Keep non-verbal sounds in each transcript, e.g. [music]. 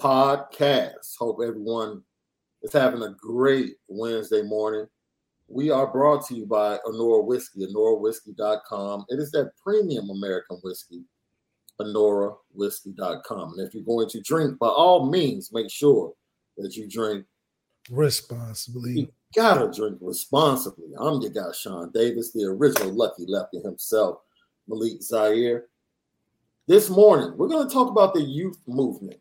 Podcast. Hope everyone is having a great Wednesday morning. We are brought to you by Anora Whiskey, AnoraWhiskey.com. It is that premium American whiskey, AnoraWhiskey.com. And if you're going to drink, by all means, make sure that you drink responsibly. You gotta drink responsibly. I'm your guy, Shaun Davis, the original Lucky Lefty himself, Malik Zaire. This morning, we're going to talk about the youth movement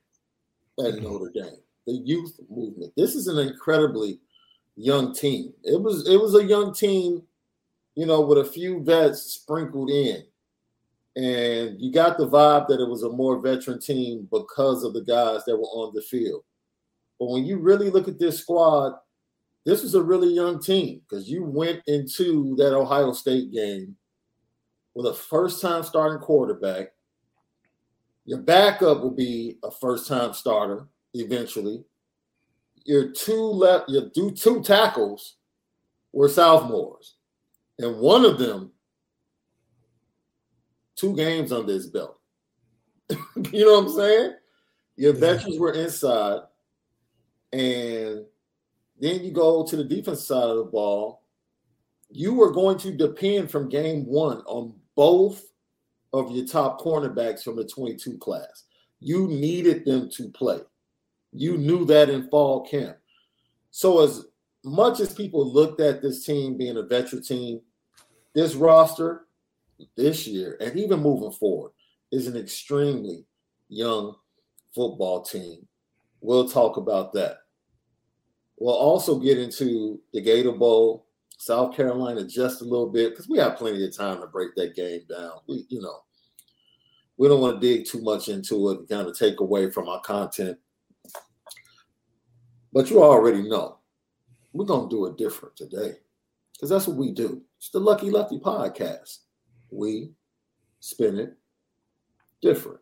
at mm-hmm. Notre Dame. The youth movement. This is an incredibly young team. It was it was a young team, you know, with a few vets sprinkled in. And you got the vibe that it was a more veteran team because of the guys that were on the field. But when you really look at this squad, this was a really young team because you went into that Ohio State game with a first time starting quarterback your backup will be a first time starter eventually. Your two left, your do two tackles were sophomores, and one of them two games under his belt. [laughs] you know what I'm saying? Your veterans were inside, and then you go to the defense side of the ball. You were going to depend from game one on both of your top cornerbacks from the 22 class. You needed them to play. You knew that in fall camp. So, as much as people looked at this team being a veteran team, this roster this year and even moving forward is an extremely young football team. We'll talk about that. We'll also get into the Gator Bowl, South Carolina just a little bit because we have plenty of time to break that game down. We, you know, we don't want to dig too much into it and kind of take away from our content. But you already know we're gonna do it different today because that's what we do. It's the Lucky Lefty podcast. We spin it different.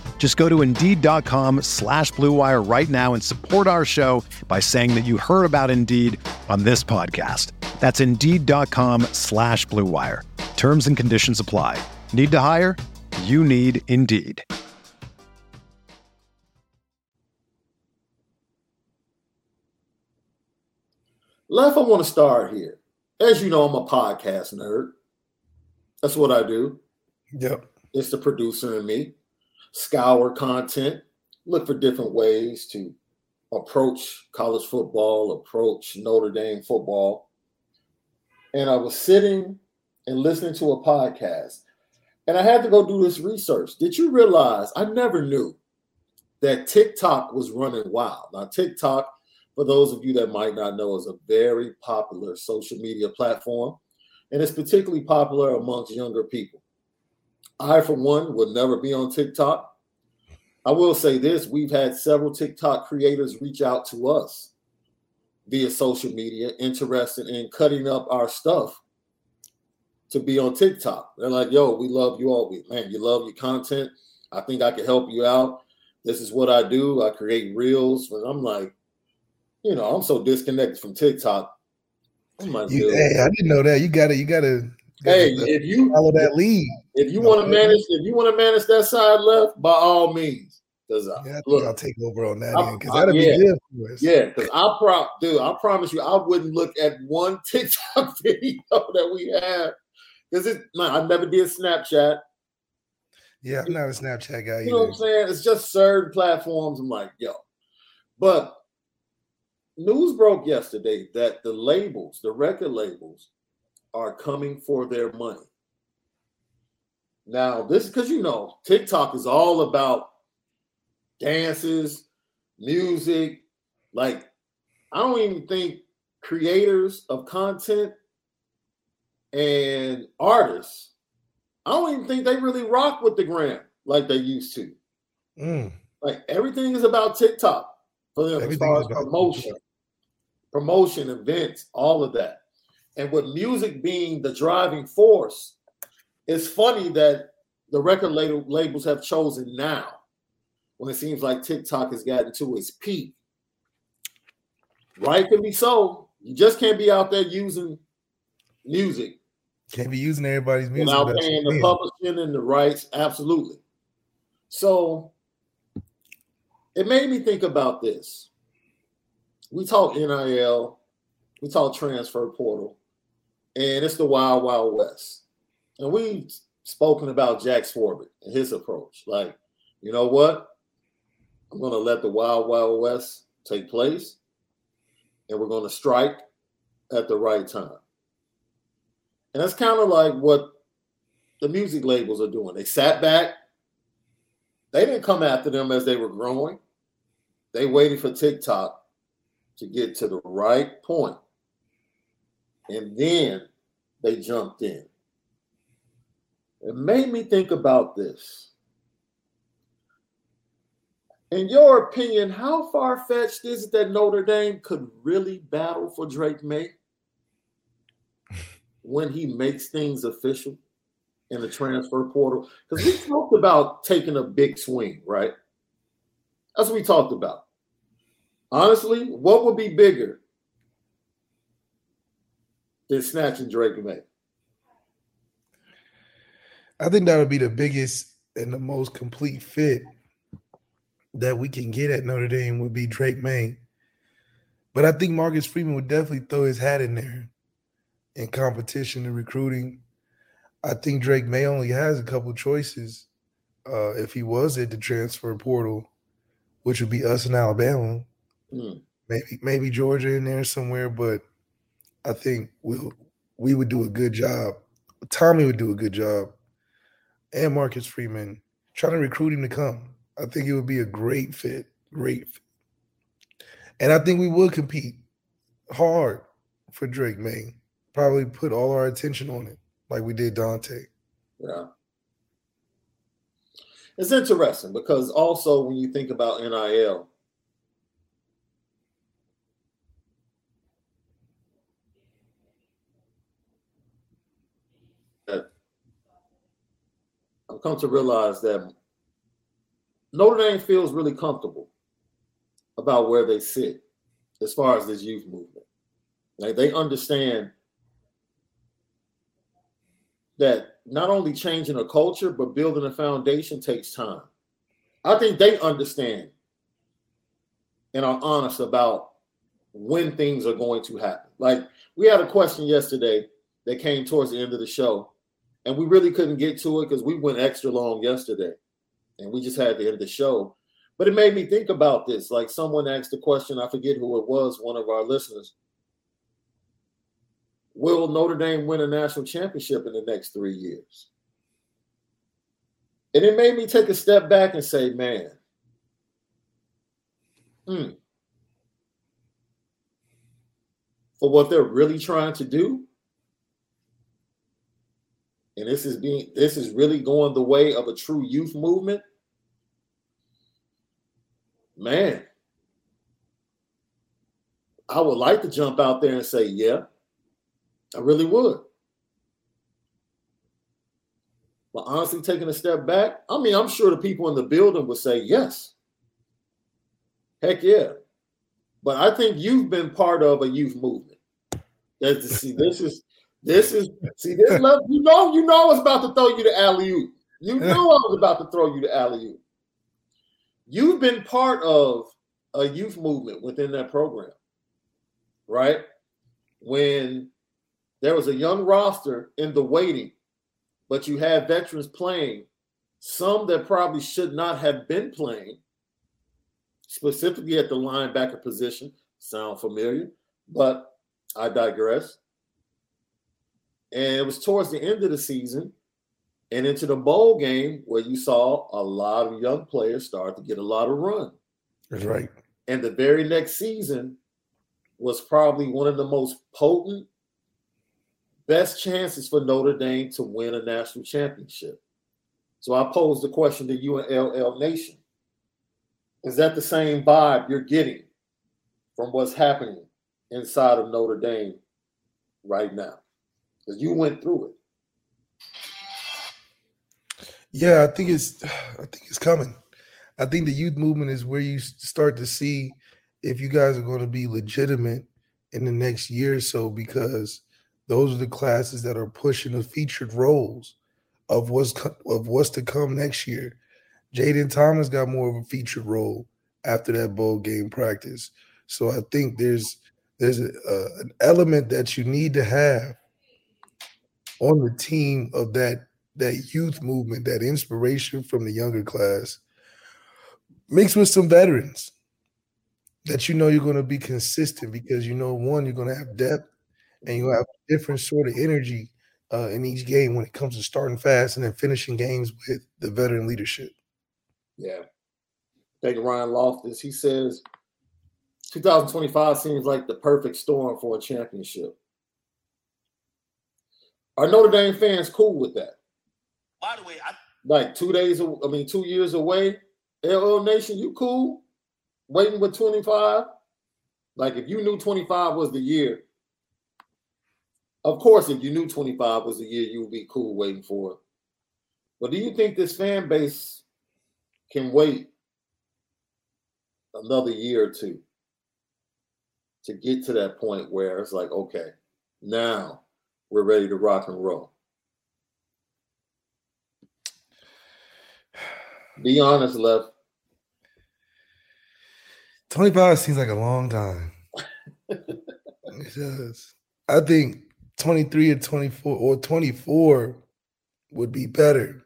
Just go to Indeed.com slash BlueWire right now and support our show by saying that you heard about Indeed on this podcast. That's Indeed.com slash BlueWire. Terms and conditions apply. Need to hire? You need Indeed. Left, I want to start here. As you know, I'm a podcast nerd. That's what I do. Yep. It's the producer and me. Scour content, look for different ways to approach college football, approach Notre Dame football. And I was sitting and listening to a podcast, and I had to go do this research. Did you realize I never knew that TikTok was running wild? Now, TikTok, for those of you that might not know, is a very popular social media platform, and it's particularly popular amongst younger people. I, for one, would never be on TikTok. I will say this we've had several TikTok creators reach out to us via social media, interested in cutting up our stuff to be on TikTok. They're like, yo, we love you all. We, man, you love your content. I think I can help you out. This is what I do. I create reels. And I'm like, you know, I'm so disconnected from TikTok. You, hey, I didn't know that. You gotta, you gotta Hey, if you follow that lead, if you want to manage, if you want to manage that side left, by all means. Because uh, yeah, look, I'll take over on that because that'll yeah, be good for us. Yeah, because I pro dude, I promise you, I wouldn't look at one [laughs] TikTok video that we have because it. Man, I never did Snapchat. Yeah, I'm not a Snapchat guy. You either. know what I'm saying? It's just certain platforms. I'm like, yo, but news broke yesterday that the labels, the record labels, are coming for their money. Now, this because you know TikTok is all about dances, music. Like, I don't even think creators of content and artists, I don't even think they really rock with the gram like they used to. Mm. Like everything is about TikTok for them everything as far as promotion, promotion, events, all of that. And with music being the driving force, it's funny that the record labels have chosen now when it seems like TikTok has gotten to its peak. Rightfully so. You just can't be out there using music. Can't be using everybody's music without paying the publishing and the rights. Absolutely. So it made me think about this. We talk NIL, we talk transfer portal, and it's the wild, wild west. And we've spoken about Jack Swarbrick and his approach. Like, you know what? I'm going to let the wild, wild west take place, and we're going to strike at the right time. And that's kind of like what the music labels are doing. They sat back. They didn't come after them as they were growing. They waited for TikTok to get to the right point and then they jumped in. It made me think about this. In your opinion, how far fetched is it that Notre Dame could really battle for Drake Maye [laughs] when he makes things official in the transfer portal? Because we talked about taking a big swing, right? That's what we talked about. Honestly, what would be bigger than snatching Drake Maye. I think that would be the biggest and the most complete fit that we can get at Notre Dame would be Drake Maye. But I think Marcus Freeman would definitely throw his hat in there in competition and recruiting. I think Drake May only has a couple choices uh, if he was at the transfer portal, which would be us in Alabama, mm. maybe maybe Georgia in there somewhere. But I think we'll we would do a good job. Tommy would do a good job, and Marcus Freeman trying to recruit him to come. I think it would be a great fit, great fit. And I think we would compete hard for Drake Maye. Probably put all our attention on it, like we did Dante. Yeah. It's interesting because also when you think about NIL, come to realize that Notre Dame feels really comfortable about where they sit as far as this youth movement. Like they understand that not only changing a culture, but building a foundation takes time. I think they understand and are honest about when things are going to happen. Like we had a question yesterday that came towards the end of the show and we really couldn't get to it because we went extra long yesterday, and we just had to end the show. But it made me think about this. Like someone asked the question, I forget who it was, one of our listeners. Will Notre Dame win a national championship in the next three years? And it made me take a step back and say, man, hmm, for what they're really trying to do, and this is being this is really going the way of a true youth movement, man, I would like to jump out there and say, yeah, I really would. But honestly, taking a step back, I mean, I'm sure the people in the building would say yes. Heck yeah. But I think you've been part of a youth movement. That's to see, this is this is see this love, you know, you know I was about to throw you the alley oop. You know I was about to throw you the alley oop. You've been part of a youth movement within that program, right? When there was a young roster in the waiting but you have veterans playing, some that probably should not have been playing, specifically at the linebacker position. Sound familiar? But I digress. And it was towards the end of the season and into the bowl game where you saw a lot of young players start to get a lot of run. That's right. And the very next season was probably one of the most potent best chances for Notre Dame to win a national championship. So I pose the question to you and LL Nation. Is that the same vibe you're getting from what's happening inside of Notre Dame right now? Because you went through it. Yeah, I think it's I think it's coming. I think the youth movement is where you start to see if you guys are going to be legitimate in the next year or so because those are the classes that are pushing the featured roles of what's of what's to come next year. Jaden Thomas got more of a featured role after that bowl game practice. So I think there's there's a, an element that you need to have on the team of that that youth movement, that inspiration from the younger class, mixed with some veterans that you know you're going to be consistent because you know one you're going to have depth and you have different sort of energy uh, in each game when it comes to starting fast and then finishing games with the veteran leadership. Yeah. Thank Ryan Loftus. He says 2025 seems like the perfect storm for a championship. Are Notre Dame fans cool with that? By the way, I like two days, I mean, two years away. LL oh, Nation, you cool? Waiting with 25? Like if you knew 25 was the year, of course, if you knew 25 was the year, you would be cool waiting for it. But do you think this fan base can wait another year or two to get to that point where it's like, okay, now we're ready to rock and roll? Be honest, left. 25 seems like a long time. [laughs] it does. I think 23 or 24 or 24 would be better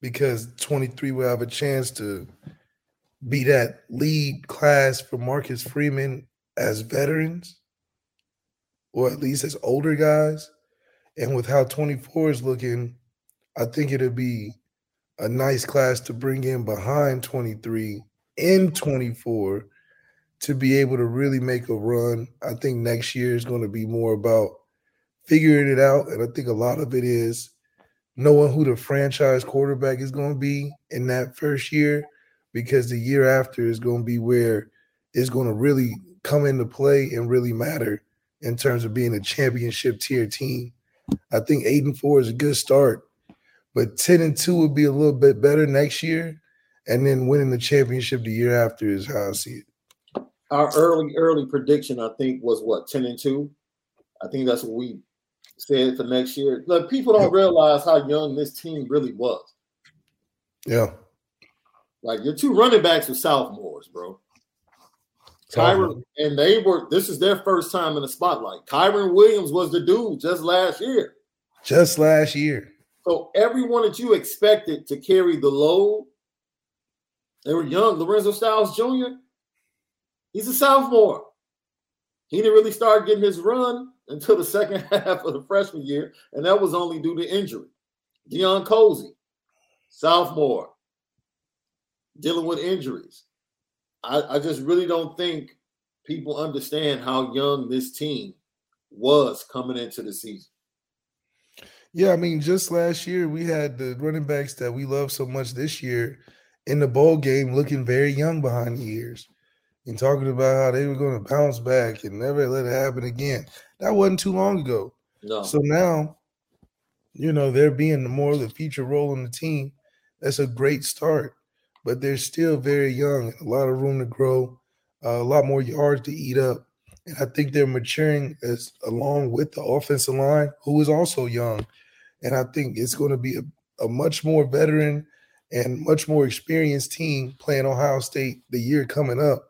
because 23 will have a chance to be that lead class for Marcus Freeman as veterans or at least as older guys. And with how 24 is looking, I think it'll be a nice class to bring in behind 23 in 24 to be able to really make a run. I think next year is going to be more about figuring it out. And I think a lot of it is knowing who the franchise quarterback is going to be in that first year, because the year after is going to be where it's going to really come into play and really matter in terms of being a championship tier team. I think eight and four is a good start, but 10 and two would be a little bit better next year. And then winning the championship the year after is how I see it. Our early, early prediction, I think, was what, 10 and 2? I think that's what we said for next year. Look, people don't realize how young this team really was. Yeah. Like your two running backs were sophomores, bro. Kyren, and they were this is their first time in the spotlight. Kyren Williams was the dude just last year. Just last year. So everyone that you expected to carry the load, they were young. Lorenzo Styles Jr. He's a sophomore. He didn't really start getting his run until the [laughs] second half of the freshman year, and that was only due to injury. Deion Colzie, sophomore, dealing with injuries. I, I just really don't think people understand how young this team was coming into the season. Yeah, I mean, just last year we had the running backs that we love so much this year in the bowl game looking very young behind the ears and talking about how they were going to bounce back and never let it happen again. That wasn't too long ago. No. So now, you know, they're being more of the feature role in the team. That's a great start, but they're still very young, a lot of room to grow, uh, a lot more yards to eat up. And I think they're maturing as along with the offensive line, who is also young. And I think it's going to be a, a much more veteran and much more experienced team playing Ohio State the year coming up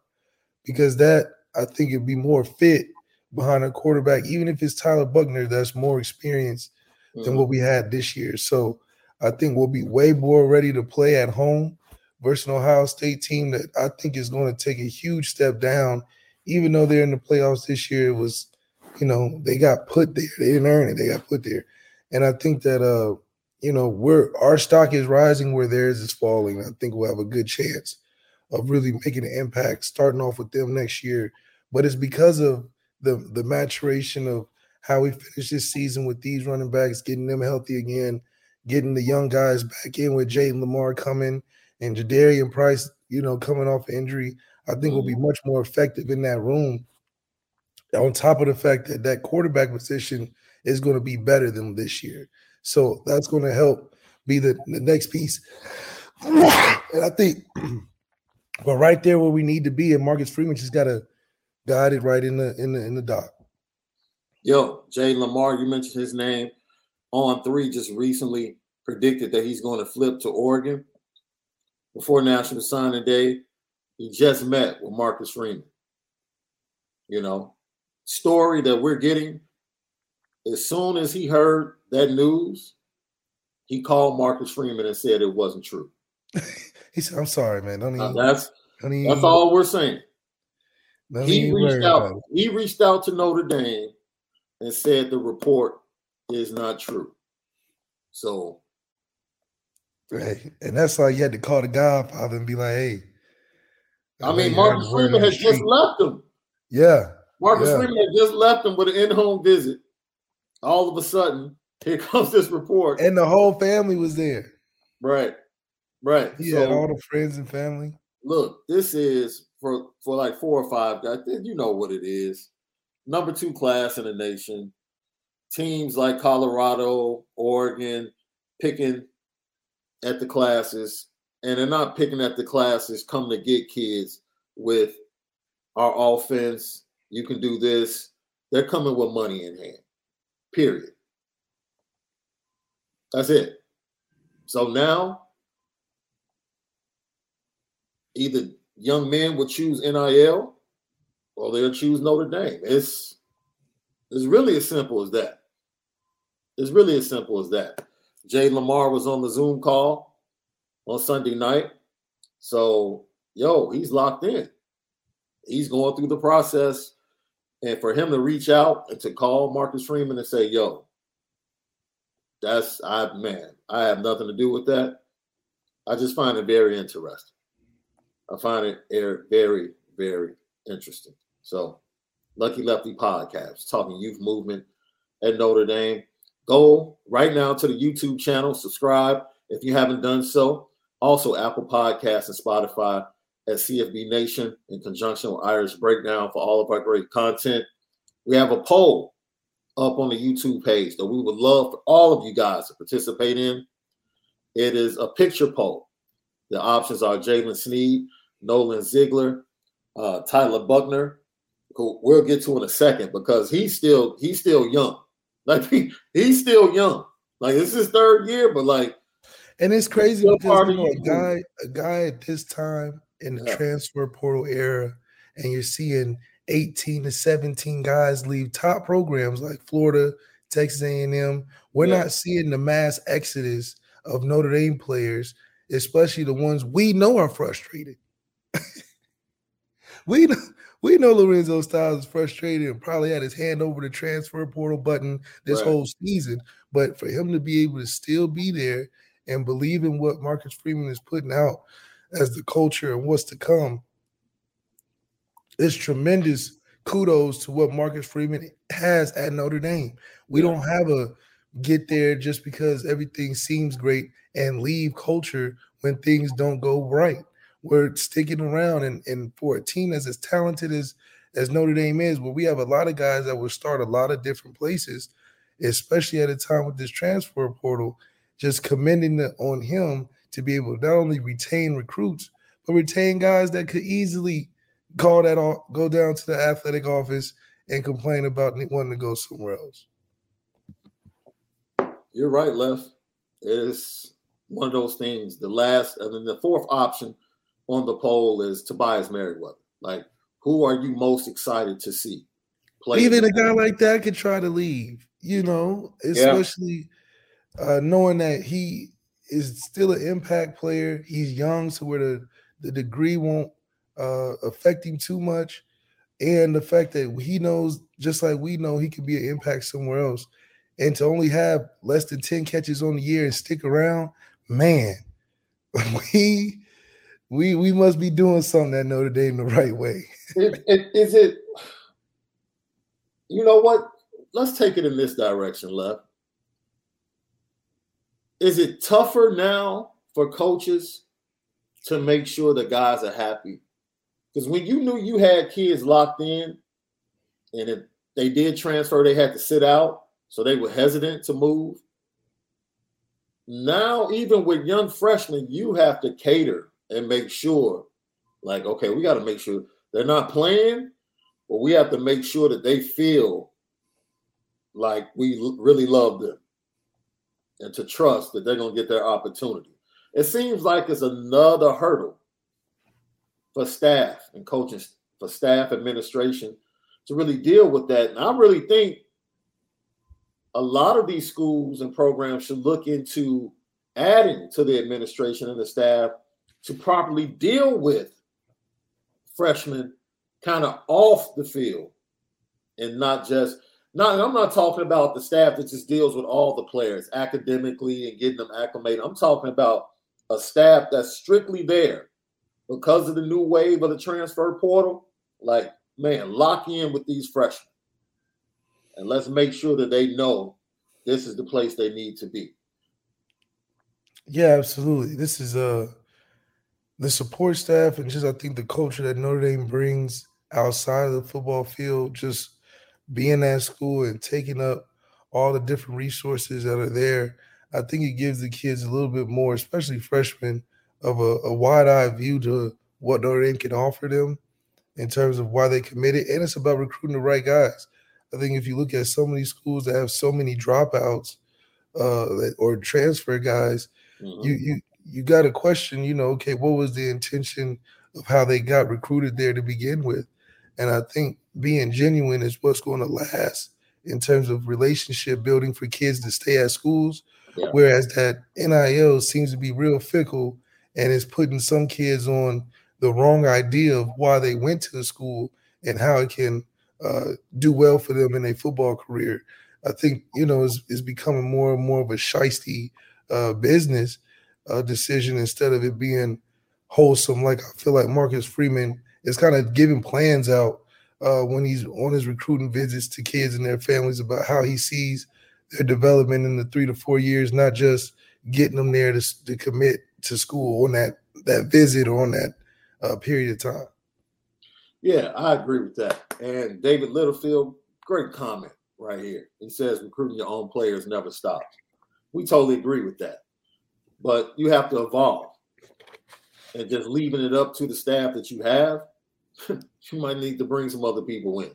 because that I think it'd be more fit behind a quarterback, even if it's Tyler Buchner that's more experienced mm-hmm. than what we had this year. So I think we'll be way more ready to play at home versus an Ohio State team that I think is going to take a huge step down, even though they're in the playoffs this year. It was, you know, they got put there. They didn't earn it. They got put there. And I think that uh, you know, we're our stock is rising where theirs is falling. I think we'll have a good chance of really making an impact starting off with them next year. But it's because of the the maturation of how we finish this season with these running backs, getting them healthy again, getting the young guys back in with Jayden Limar coming and Jadarian Price, you know, coming off injury. I think will be mm-hmm. much more effective in that room. On top of the fact that that quarterback position is going to be better than this year. So that's going to help be the, the next piece. and I think, [clears throat] but right there where we need to be, and Marcus Freeman just got to guide it right in the in the in the dock. Yo, Jay Limar, you mentioned his name On3 just recently predicted that he's going to flip to Oregon before National Signing Day. He just met with Marcus Freeman. You know, story that we're getting as soon as he heard that news, he called Marcus Freeman and said it wasn't true. [laughs] he said, "I'm sorry, man. Don't even, that's don't even, that's all we're saying." He reached out. He reached out to Notre Dame and said the report is not true. So, right, and that's why you had to call the Godfather and be like, "Hey." I mean, Marcus Freeman had just left him. Yeah, Marcus yeah. Freeman had just left him with an in-home visit all of a sudden, [laughs] here comes this report. And the whole family was there. Right. Right. He so, had all the friends and family. Look, this is for for like four or five guys. You know what it is. Number two class in the nation. Teams like Colorado, Oregon, picking at the classes, and they're not picking at the classes, come to get kids with our offense. You can do this. They're coming with money in hand. Period. That's it. So now, either young men will choose NIL or they'll choose Notre Dame. It's it's really as simple as that. It's really as simple as that. Jay Limar was on the Zoom call on Sunday night. So, yo, he's locked in. He's going through the process and for him to reach out and to call Marcus Freeman and say, yo, that's I man, I have nothing to do with that. I just find it very interesting. I find it very, very interesting. So, Lucky Lefty podcast talking youth movement at Notre Dame. Go right now to the YouTube channel, subscribe if you haven't done so. Also, Apple Podcasts and Spotify at CFB Nation in conjunction with Irish Breakdown for all of our great content. We have a poll up on the YouTube page that we would love for all of you guys to participate in. It is a picture poll. The options are Jaylen Sneed, Nolan Ziegler, uh, Tyler Buchner, who we'll get to in a second because he's still he's still young. Like he, [laughs] he's still young. Like this is his third year, but like and it's crazy because you know, a guy a guy at this time in the yeah. transfer portal era, and you're seeing 18 to 17 guys leave top programs like Florida, Texas A&M. We're Yeah. not seeing the mass exodus of Notre Dame players, especially the ones we know are frustrated. [laughs] we know, we know Lorenzo Styles is frustrated and probably had his hand over the transfer portal button this Right. whole season. But for him to be able to still be there and believe in what Marcus Freeman is putting out as the culture and what's to come, it's tremendous kudos to what Marcus Freeman has at Notre Dame. We don't have a get there just because everything seems great and leave culture when things don't go right. We're sticking around and, and for a team that's as talented as as Notre Dame is, where we have a lot of guys that will start a lot of different places, especially at a time with this transfer portal, just commending the, on him to be able to not only retain recruits, but retain guys that could easily call that go down to the athletic office and complain about wanting to go somewhere else. You're right, Left. It's one of those things. The last, and then the fourth option on the poll is Tobias Merriweather. Like, who are you most excited to see play? Even a guy like that could try to leave, you know, especially uh, knowing that he is still an impact player. He's young, so where the, the degree won't uh, affect him too much. And the fact that he knows, just like we know, he could be an impact somewhere else. And to only have less than 10 catches on the year and stick around, man, [laughs] we we we must be doing something at Notre Dame the right way. It, it, is it? You know what? Let's take it in this direction, Left. Is it tougher now for coaches to make sure the guys are happy? Because when you knew you had kids locked in, and if they did transfer, they had to sit out, so they were hesitant to move. Now, even with young freshmen, you have to cater and make sure, like, okay, we got to make sure they're not playing, but we have to make sure that they feel like we really love them and to trust that they're going to get their opportunity. It seems like it's another hurdle for staff and coaching, for staff administration to really deal with that. And I really think a lot of these schools and programs should look into adding to the administration and the staff to properly deal with freshmen kind of off the field and not just not I'm not talking about the staff that just deals with all the players academically and getting them acclimated. I'm talking about a staff that's strictly there because of the new wave of the transfer portal. Like, man, lock in with these freshmen. And let's make sure that they know this is the place they need to be. Yeah, absolutely. This is uh the support staff and just I think the culture that Notre Dame brings outside of the football field, just being at school and taking up all the different resources that are there. I think it gives the kids a little bit more, especially freshmen, of a, a wide-eyed view to what Notre Dame can offer them in terms of why they committed. And it's about recruiting the right guys. I think if you look at so many schools that have so many dropouts uh, or transfer guys, Mhm. you you you got to question, you know, okay, what was the intention of how they got recruited there to begin with? And I think being genuine is what's going to last in terms of relationship building for kids to stay at schools. Yeah. Whereas that NIL seems to be real fickle and is putting some kids on the wrong idea of why they went to the school and how it can uh, do well for them in a football career. I think you know is is becoming more and more of a shisty uh, business uh, decision instead of it being wholesome. Like I feel like Marcus Freeman is kind of giving plans out uh, when he's on his recruiting visits to kids and their families about how he sees their development in the three to four years, not just getting them there to, to commit to school on that that visit or on that uh, period of time. Yeah, I agree with that. And David Littlefield, great comment right here. He says recruiting your own players never stops. We totally agree with that. But you have to evolve. And just leaving it up to the staff that you have, [laughs] you might need to bring some other people in.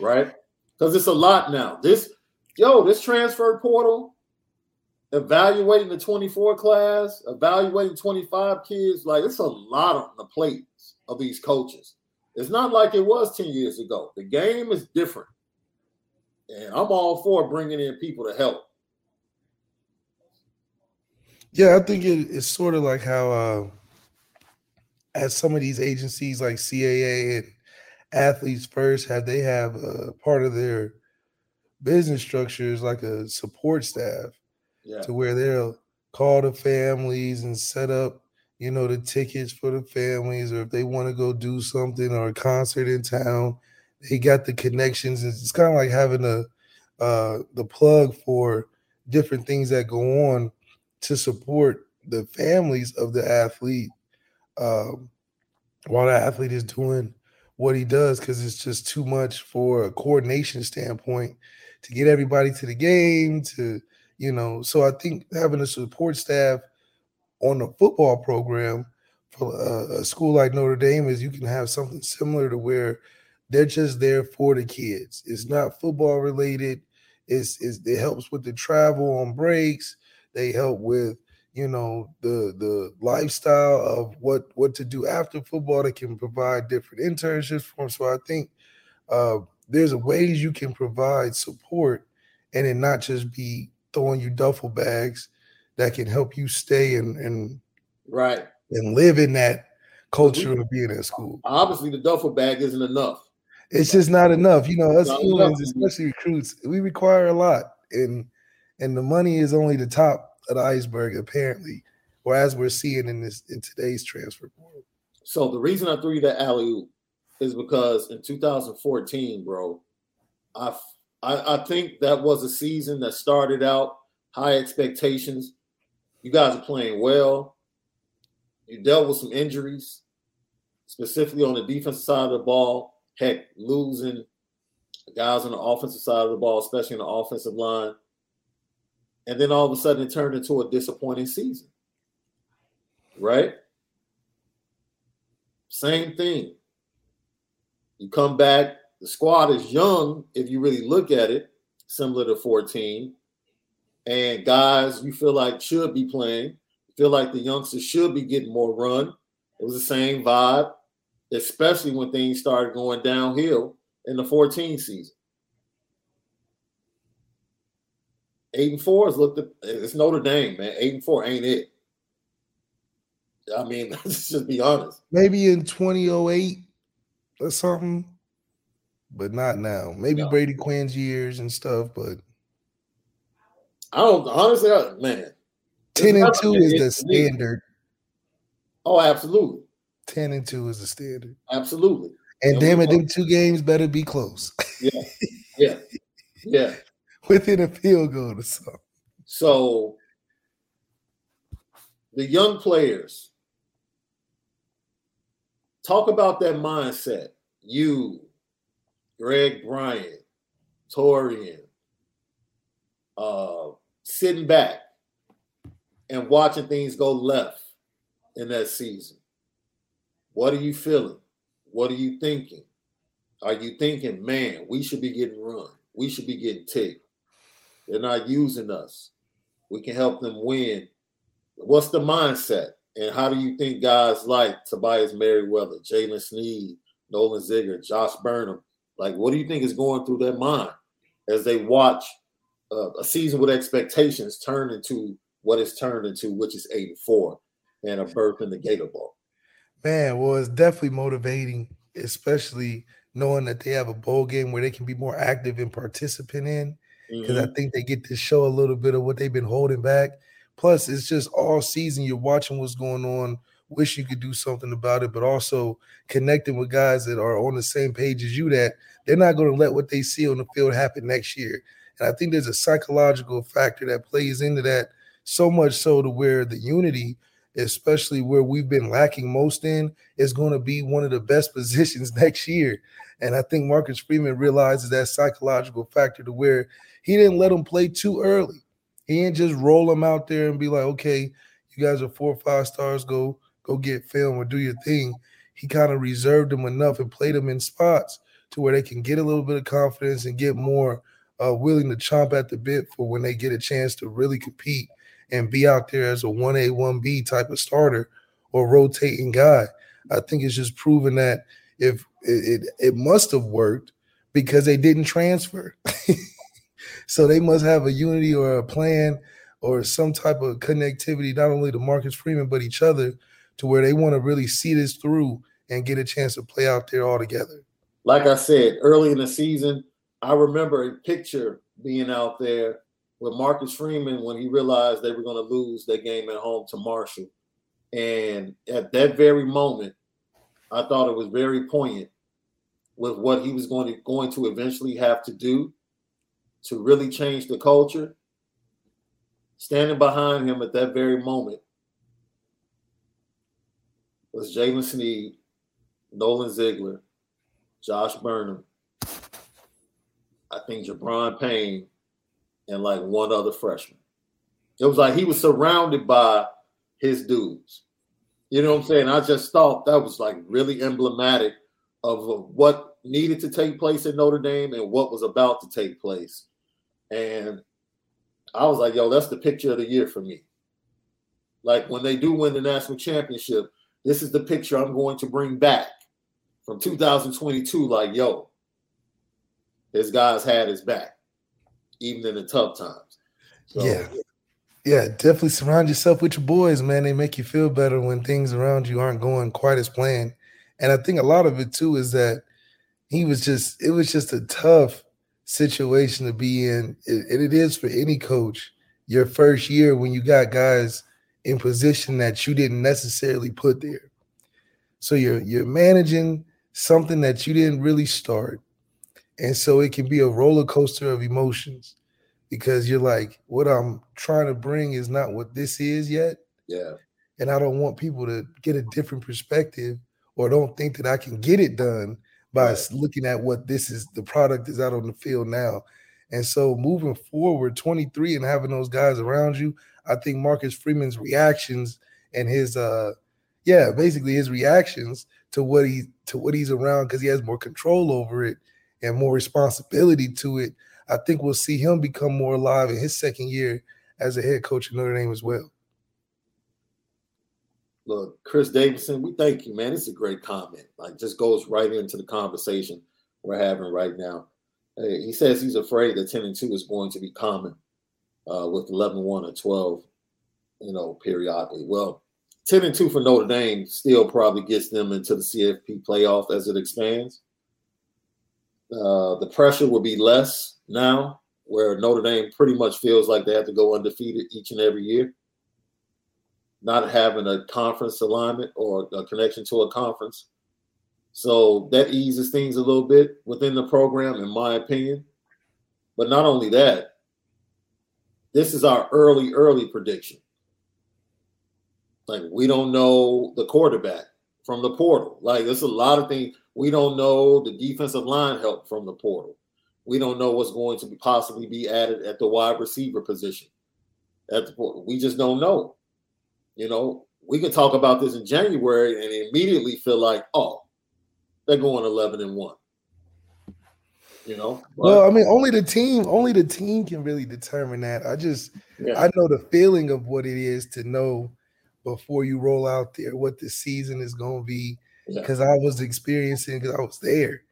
Right? Because it's a lot now. This, yo, this transfer portal, evaluating the 24 class, evaluating 25 kids, like it's a lot on the plates of these coaches. It's not like it was 10 years ago. The game is different. And I'm all for bringing in people to help. Yeah, I think it, it's sort of like how uh, at some of these agencies like CAA and Athletes First have they have a part of their business structure is like a support staff Yeah. to where they'll call the families and set up, you know, the tickets for the families, or if they want to go do something or a concert in town, they got the connections. It's kind of like having a uh, the plug for different things that go on to support the families of the athlete um, while the athlete is doing what he does because it's just too much for a coordination standpoint to get everybody to the game to you know so i think having a support staff on the football program for a, a school like notre dame is you can have something similar to where they're just there for the kids. It's not football related. It's, it's it helps with the travel on breaks they help with you know the the lifestyle of what what to do after football they can provide different internships for them so i think uh there's ways you can provide support and it not just be throwing you duffel bags that can help you stay and and Right. and live in that culture of being at school. Obviously, the duffel bag isn't enough. It's just not enough. You know, us humans, enough. especially recruits, we require a lot. And and the money is only the top of the iceberg, apparently, or as we're seeing in this in today's transfer portal. So the reason I threw you that alley oop is because in 2014, bro, I, I think that was a season that started out high expectations. You guys are playing well. You dealt with some injuries, specifically on the defensive side of the ball. Heck, losing guys on the offensive side of the ball, especially on the offensive line. And then all of a sudden it turned into a disappointing season. Right? Same thing. You come back, the squad is young if you really look at it, similar to 14. And guys you feel like should be playing, feel like the youngsters should be getting more run. It was the same vibe, especially when things started going downhill in the 14 season. Eight and four is looked at it's Notre Dame, man. Eight and four ain't it. I mean, [laughs] let's just be honest. Maybe in 2008 or something, but not now. Maybe No. Brady Quinn's years and stuff, but I don't honestly, I- man. 10 and 2 is the standard. Oh, absolutely, 10 and 2 is the standard. absolutely. And And damn it, them two games better be close. Yeah. Yeah, [laughs] yeah. [laughs] Within a field goal or something. So the young players talk about that mindset. You, Greg Bryant, Tarean, uh, sitting back and watching things go left in that season. What are you feeling? What are you thinking? Are you thinking, man, we should be getting run? We should be getting ticked. They're not using us. We can help them win. What's the mindset? And how do you think guys like Tobias Merriweather, Jaylen Sneed, Nolan Ziegler, Josh Burnham, like what do you think is going through their mind as they watch uh, a season with expectations turn into what it's turned into, which is eight and four and a berth in the Gator Bowl? Man, well, it's definitely motivating, especially knowing that they have a bowl game where they can be more active and participant in. Because I Mhm. think they get to show a little bit of what they've been holding back. Plus, it's just all season. You're watching what's going on. Wish you could do something about it, but also connecting with guys that are on the same page as you. That they're not going to let what they see on the field happen next year. And I think there's a psychological factor that plays into that so much so to where the unity, especially where we've been lacking most in, is going to be one of the best [laughs] positions next year. And I think Marcus Freeman realizes that psychological factor to where he didn't let them play too early. He didn't just roll them out there and be like, okay, you guys are four or five stars, go go get film or do your thing. He kind of reserved them enough and played them in spots to where they can get a little bit of confidence and get more uh, willing to chomp at the bit for when they get a chance to really compete and be out there as a 1A, 1B type of starter or rotating guy. I think it's just proven that if it, it, it must have worked because they didn't transfer. [laughs] so they must have a unity or a plan or some type of connectivity, not only to Marcus Freeman, but each other to where they want to really see this through and get a chance to play out there all together. Like I said, early in the season, I remember a picture being out there with Marcus Freeman when he realized they were going to lose their game at home to Marshall. And at that very moment, I thought it was very poignant with what he was going to going to eventually have to do to really change the culture. Standing behind him at that very moment was Jaylen Sneed, Nolan Ziegler, Josh Burnham, I think Gi'Bran Payne, and like one other freshman. It was like he was surrounded by his dudes. You know what I'm saying? I just thought that was like really emblematic of what needed to take place in Notre Dame and what was about to take place. And I was like, yo, that's the picture of the year for me. Like when they do win the national championship, this is the picture I'm going to bring back from 2022. Like, yo, this guy's had his back, even in the tough times. So, yeah. Yeah, definitely surround yourself with your boys, man. They make you feel better when things around you aren't going quite as planned. And I think a lot of it too is that he was just, it was just a tough situation to be in. And it is for any coach your first year when you got guys in position that you didn't necessarily put there. So you're you're managing something that you didn't really start. And so it can be a roller coaster of emotions because you're like, what I'm trying to bring is not what this is yet. Yeah. And I don't want people to get a different perspective or don't think that I can get it done by looking at what this is the product is out on the field now. And so moving forward, 23 and having those guys around you, I think Marcus Freeman's reactions and his uh yeah, basically his reactions to what he to what he's around because he has more control over it and more responsibility to it. I think we'll see him become more alive in his second year as a head coach of Notre Dame as well. Look, Chris Davidson, we thank you, man. It's a great comment. Like, just goes right into the conversation we're having right now. He says he's afraid that 10 and 2 is going to be common uh, with 11 1 or 12, you know, periodically. Well, 10 and 2 for Notre Dame still probably gets them into the CFP playoff as it expands. Uh, the pressure will be less now, where Notre Dame pretty much feels like they have to go undefeated each and every year. Not having a conference alignment or a connection to a conference. So that eases things a little bit within the program, in my opinion. But not only that, this is our early, early prediction. Like we don't know the quarterback from the portal. Like there's a lot of things we don't know. The defensive line help from the portal. We don't know what's going to be possibly be added at the wide receiver position. At the portal, we just don't know. You know, we can talk about this in January and immediately feel like, oh, they're going eleven and one. You know. But, well, I mean, only the team, only the team can really determine that. I just, yeah. I know the feeling of what it is to know before you roll out there what the season is going to be because yeah. I was experiencing because I was there,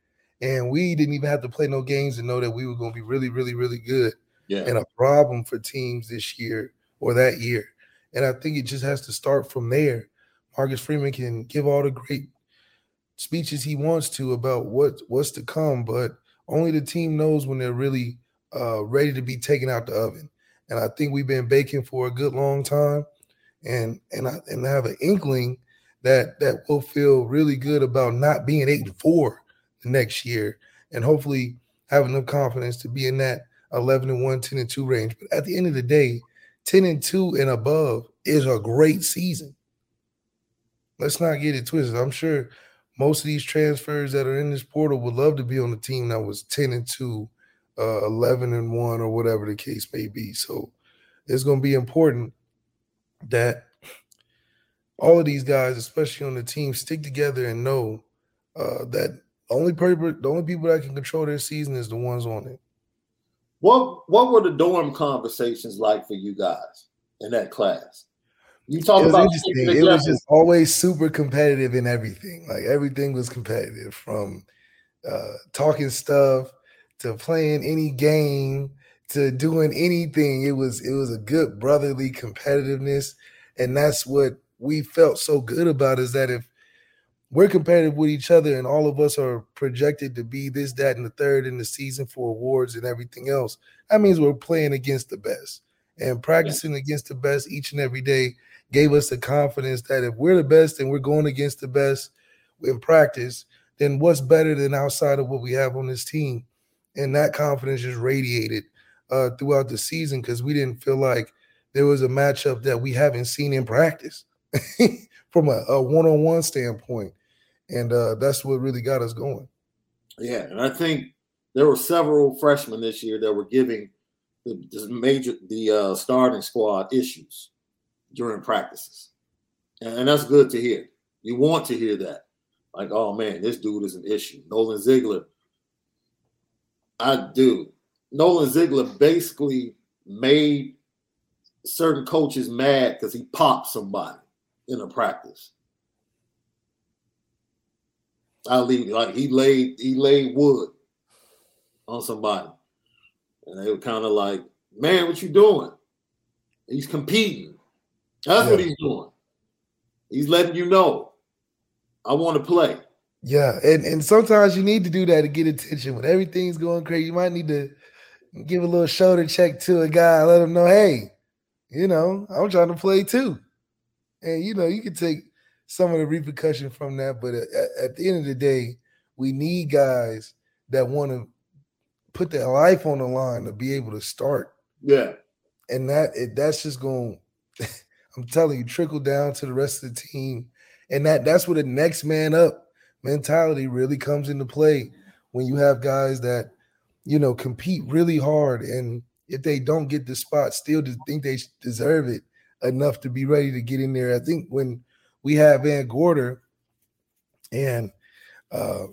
and we didn't even have to play no games to know that we were going to be really, really, really good. Yeah. And a problem for teams this year or that year, and I think it just has to start from there. Marcus Freeman can give all the great speeches he wants to about what what's to come, but only the team knows when they're really uh, ready to be taken out the oven. And I think we've been baking for a good long time and and I and I have an inkling that that will feel really good about not being eight and four next year, and hopefully having enough confidence to be in that 11 and 1, 10 and 2 range. But at the end of the day, 10 and 2 and above is a great season. Let's not get it twisted. I'm sure most of these transfers that are in this portal would love to be on the team that was 10 and 2, uh, 11 and 1, or whatever the case may be. So it's going to be important that all of these guys, especially on the team, stick together and know uh, that only people, the only people that can control their season is the ones on it. What What were the dorm conversations like for you guys in that class? You talk about it was just always super competitive in everything. Like everything was competitive, from uh, talking stuff to playing any game to doing anything. It was it was a good brotherly competitiveness, and that's what we felt so good about is that if we're competitive with each other and all of us are projected to be this, that, and the third in the season for awards and everything else, that means we're playing against the best. And practicing yeah. against the best each and every day gave us the confidence that if we're the best and we're going against the best in practice, then what's better than outside of what we have on this team? And that confidence just radiated uh, throughout the season because we didn't feel like there was a matchup that we haven't seen in practice [laughs] from a, a one-on-one standpoint and uh, that's what really got us going. Yeah, and I think there were several freshmen this year that were giving the, the major the uh, starting squad issues during practices, and, and that's good to hear. You want to hear that, like, oh man, this dude is an issue. Nolan Ziegler, I do. Nolan Ziegler basically made certain coaches mad because he popped somebody in a practice. I leave like he laid he laid wood on somebody, and they were kind of like, "Man, what you doing?" He's competing. That's yeah. what he's doing. He's letting you know, I want to play. Yeah, and and sometimes you need to do that to get attention when everything's going crazy. You might need to give a little shoulder check to a guy, let him know, hey, you know, I'm trying to play too. And you know, you can take some of the repercussion from that. But at, at the end of the day, we need guys that want to put their life on the line to be able to start. Yeah. And that it, that's just going [laughs] I'm telling you, trickle down to the rest of the team. And that that's where the next man up mentality really comes into play when you have guys that, you know, compete really hard and if they don't get the spot, still think they deserve it enough to be ready to get in there. I think when we have Van Gorder and uh,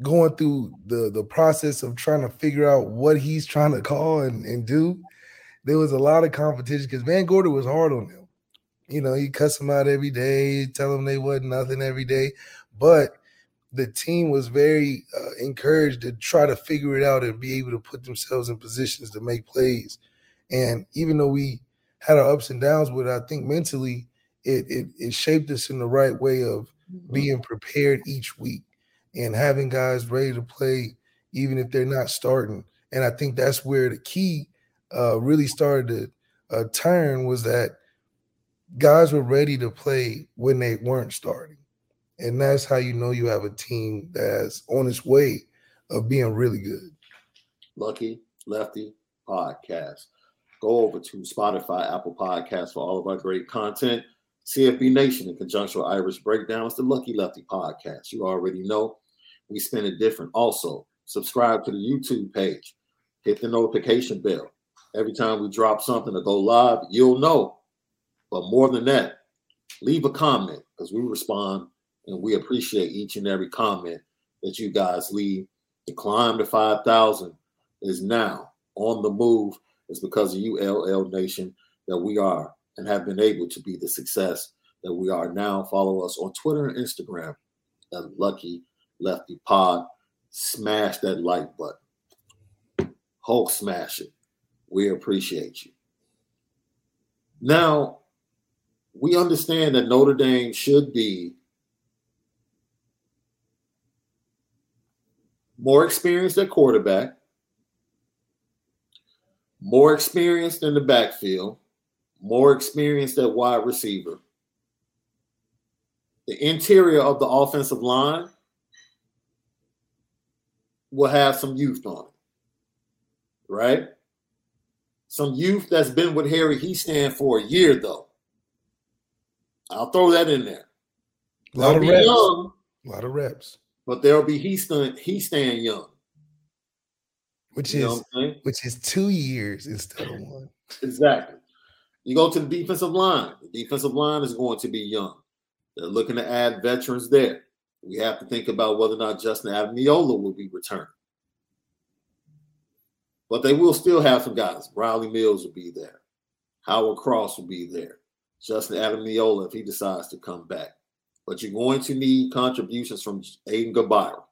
going through the the process of trying to figure out what he's trying to call and, and do, there was a lot of competition because Van Gorder was hard on them. You know, he cuss them out every day, tell them they wasn't nothing every day, but the team was very uh, encouraged to try to figure it out and be able to put themselves in positions to make plays. And even though we had our ups and downs with it, I think mentally it, it, it shaped us in the right way of mm-hmm. being prepared each week and having guys ready to play even if they're not starting. And I think that's where the key uh, really started to uh, turn was that guys were ready to play when they weren't starting. And that's how you know you have a team that's on its way of being really good. Lucky Lefty Podcast. Go over to Spotify, Apple Podcasts for all of our great content. CFB Nation in conjunction with Irish Breakdown. It's the Lucky Lefty podcast. You already know we spin it different. Also, subscribe to the YouTube page, hit the notification bell. Every time we drop something to go live, you'll know. But more than that, leave a comment because we respond and we appreciate each and every comment that you guys leave. The climb to 5,000 is now on the move. It's because of you, LL Nation, that we are and have been able to be the success that we are now. Follow us on Twitter and Instagram at Lucky Lefty Pod. Smash that like button. Hulk smash it. We appreciate you. Now, we understand that Notre Dame should be more experienced at quarterback, more experienced in the backfield, more experienced at wide receiver. The interior of the offensive line will have some youth on it, right? Some youth that's been with Harry Hiestand for a year, though. I'll throw that in there. A lot of reps. Young, a lot of reps. But there'll be Hiestand, Hiestand young. Which you is which is two years instead of one. Exactly. You go to the defensive line. The defensive line is going to be young. They're looking to add veterans there. We have to think about whether or not Justin Ademilola will be returned. But they will still have some guys. Riley Mills will be there. Howard Cross will be there. Justin Ademilola if he decides to come back. But you're going to need contributions from Aiden Gobaira.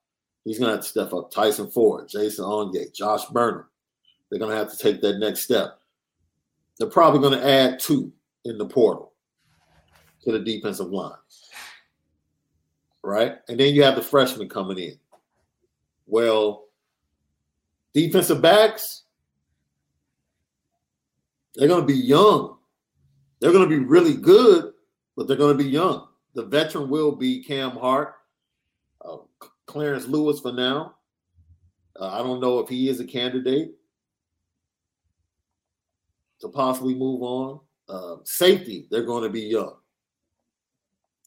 He's going to have to step up. Tyson Ford, Jason Onye, Josh Burnham. they're going to have to take that next step. They're probably going to add two in the portal to the defensive line. Right? And then you have the freshmen coming in. Well, defensive backs, they're going to be young. They're going to be really good, but they're going to be young. The veteran will be Cam Hart, uh, Clarence Lewis for now. Uh, I don't know if he is a candidate to possibly move on. Uh, safety, they're going to be young.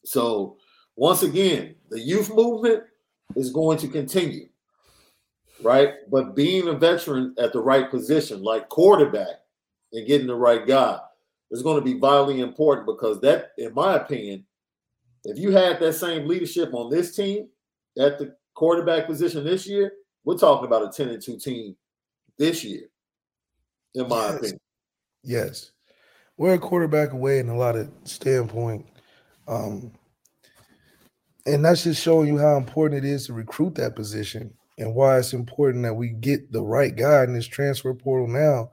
So, once again, the youth movement is going to continue, right? But being a veteran at the right position, like quarterback, and getting the right guy, is going to be vitally important because that, in my opinion, if you had that same leadership on this team at the quarterback position this year, we're talking about a 10 and 2 team this year, in my Yes. opinion. Yes. We're a quarterback away in a lot of standpoint. Um, and that's just showing you how important it is to recruit that position and why it's important that we get the right guy in this transfer portal now.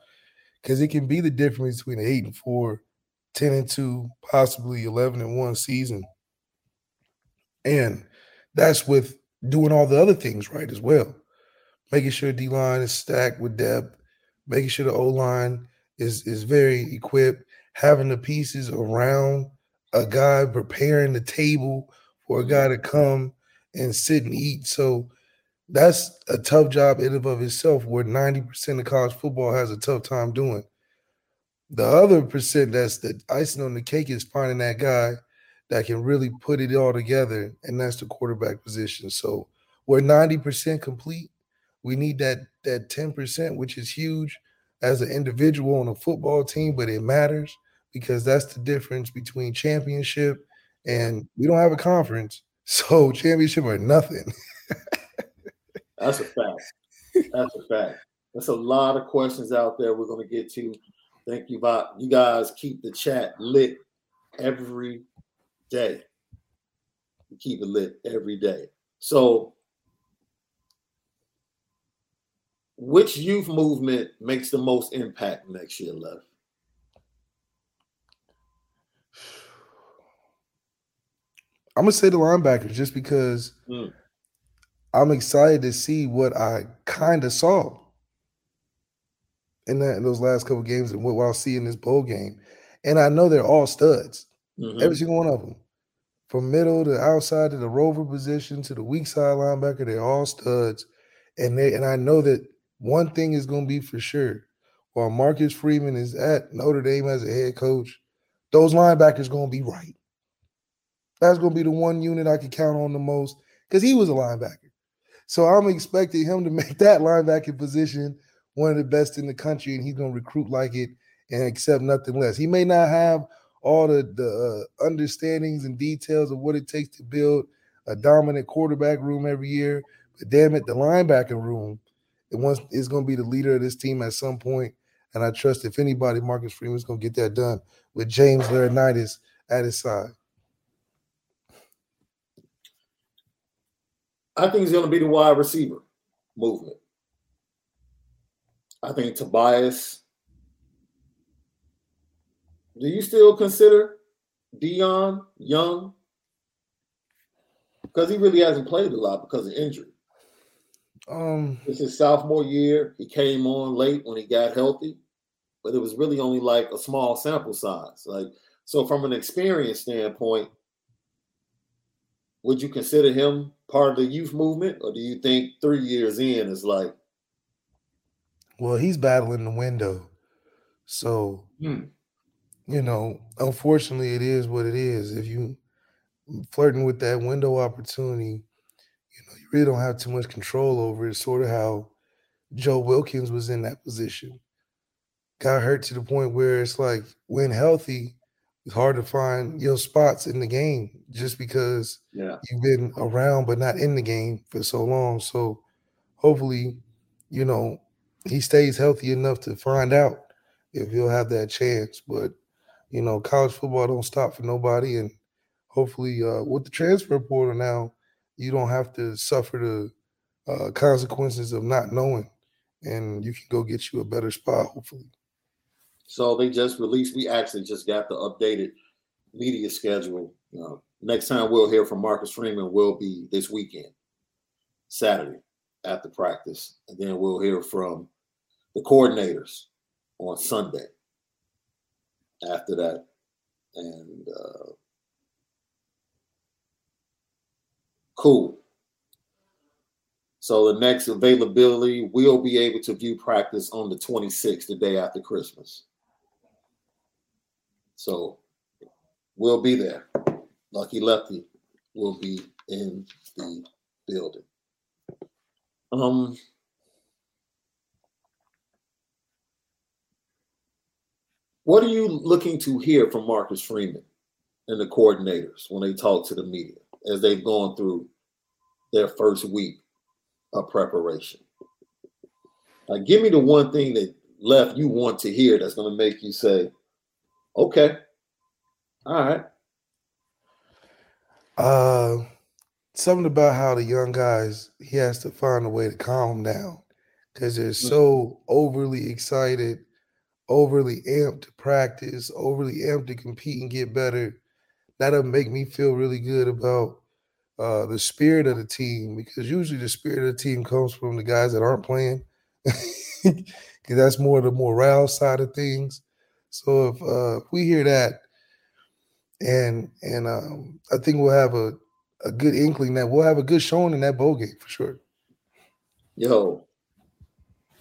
Because it can be the difference between an eight and four, 10 and two, possibly 11 and one season. And that's with doing all the other things right as well. Making sure D line is stacked with depth, making sure the O line is is very equipped, having the pieces around a guy preparing the table for a guy to come and sit and eat. So that's a tough job in and of itself, where 90% of college football has a tough time doing. The other percent that's the icing on the cake is finding that guy that can really put it all together, and that's the quarterback position. So we're 90% complete. We need that that 10%, which is huge as an individual on a football team, but it matters because that's the difference between championship and we don't have a conference. [laughs] So championship or nothing. That's a fact. That's a fact. That's a lot of questions out there we're going to get to. Thank you, Bob. You guys keep the chat lit every day. You keep it lit every day. So, which youth movement makes the most impact next year, Love? I'm gonna say the linebackers just because Mm. I'm excited to see what I kind of saw in that in those last couple games and what I'll see in this bowl game. And I know they're all studs, Mhm. every single one of them, from middle to outside to the rover position to the weak side linebacker. They're all studs, and they and I know that one thing is going to be for sure. While Marcus Freeman is at Notre Dame as a head coach, those linebackers going to be right. That's going to be the one unit I can count on the most because he was a linebacker. So I'm expecting him to [laughs] make that linebacker position one of the best in the country, and he's going to recruit like it and accept nothing less. He may not have all the the uh, understandings and details of what it takes to build a dominant quarterback room every year, but damn it, the linebacker room it wants is going to be the leader of this team at some point. And I trust if anybody, Marcus Freeman's going to get that done with James Laurinaitis at his side. I think it's going to be the wide receiver movement. I think Tobias. Do you still consider Dion young? Because he really hasn't played a lot because of injury. Um, It's his sophomore year. He came on late when he got healthy, but it was really only like a small sample size. Like so, from an experience standpoint, would you consider him part of the youth movement, or do you think three years in is like, well, he's battling the window, so hmm, you know, unfortunately, it is what it is. If you flirting with that window opportunity, you know, you really don't have too much control over it. Sort of how Joe Wilkins was in that position. Got hurt to the point where it's like when healthy, it's hard to find your spots in the game just because yeah, you've been around but not in the game for so long. So hopefully, you know, he stays healthy enough to find out if he'll have that chance. But you know, college football don't stop for nobody, and hopefully, uh, with the transfer portal now, you don't have to suffer the uh, consequences of not knowing and you can go get you a better spot, hopefully. So they just released. We actually just got the updated media schedule. Uh, next time we'll hear from Marcus Freeman will be this weekend, Saturday after practice, and then we'll hear from the coordinators on Sunday after that, and uh, cool. So the next availability, we'll be able to view practice on the 26th, the day after Christmas. So we'll be there. Lucky Lefty will be in the building. Um, what are you looking to hear from Marcus Freeman and the coordinators when they talk to the media as they've gone through their first week of preparation? Like, give me the one thing that left you want to hear that's going to make you say, okay, all right. Uh, something about how the young guys he has to find a way to calm down because they're Mm. so overly excited, overly amped to practice, overly amped to compete and get better. That'll make me feel really good about uh, the spirit of the team because usually the spirit of the team comes from the guys that aren't playing [laughs] because that's more the morale side of things. So if, uh, if we hear that, and and um, I think we'll have a, a good inkling that we'll have a good showing in that bowl game for sure. Yo,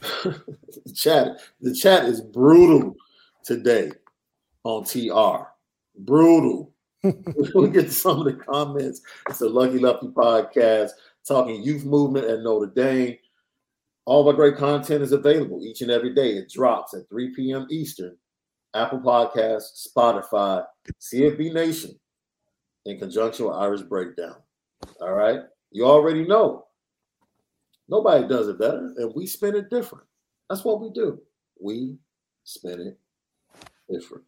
the [laughs] chat, the chat is brutal today on TR. Brutal. [laughs] we get to some of the comments. It's a Lucky Lefty podcast talking youth movement at Notre Dame. All of our great content is available each and every day. It drops at 3 p.m. Eastern. Apple Podcasts, Spotify, CFB Nation, in conjunction with Irish Breakdown. All right. You already know. Nobody does it better, and we spin it different. That's what we do. We spin it different.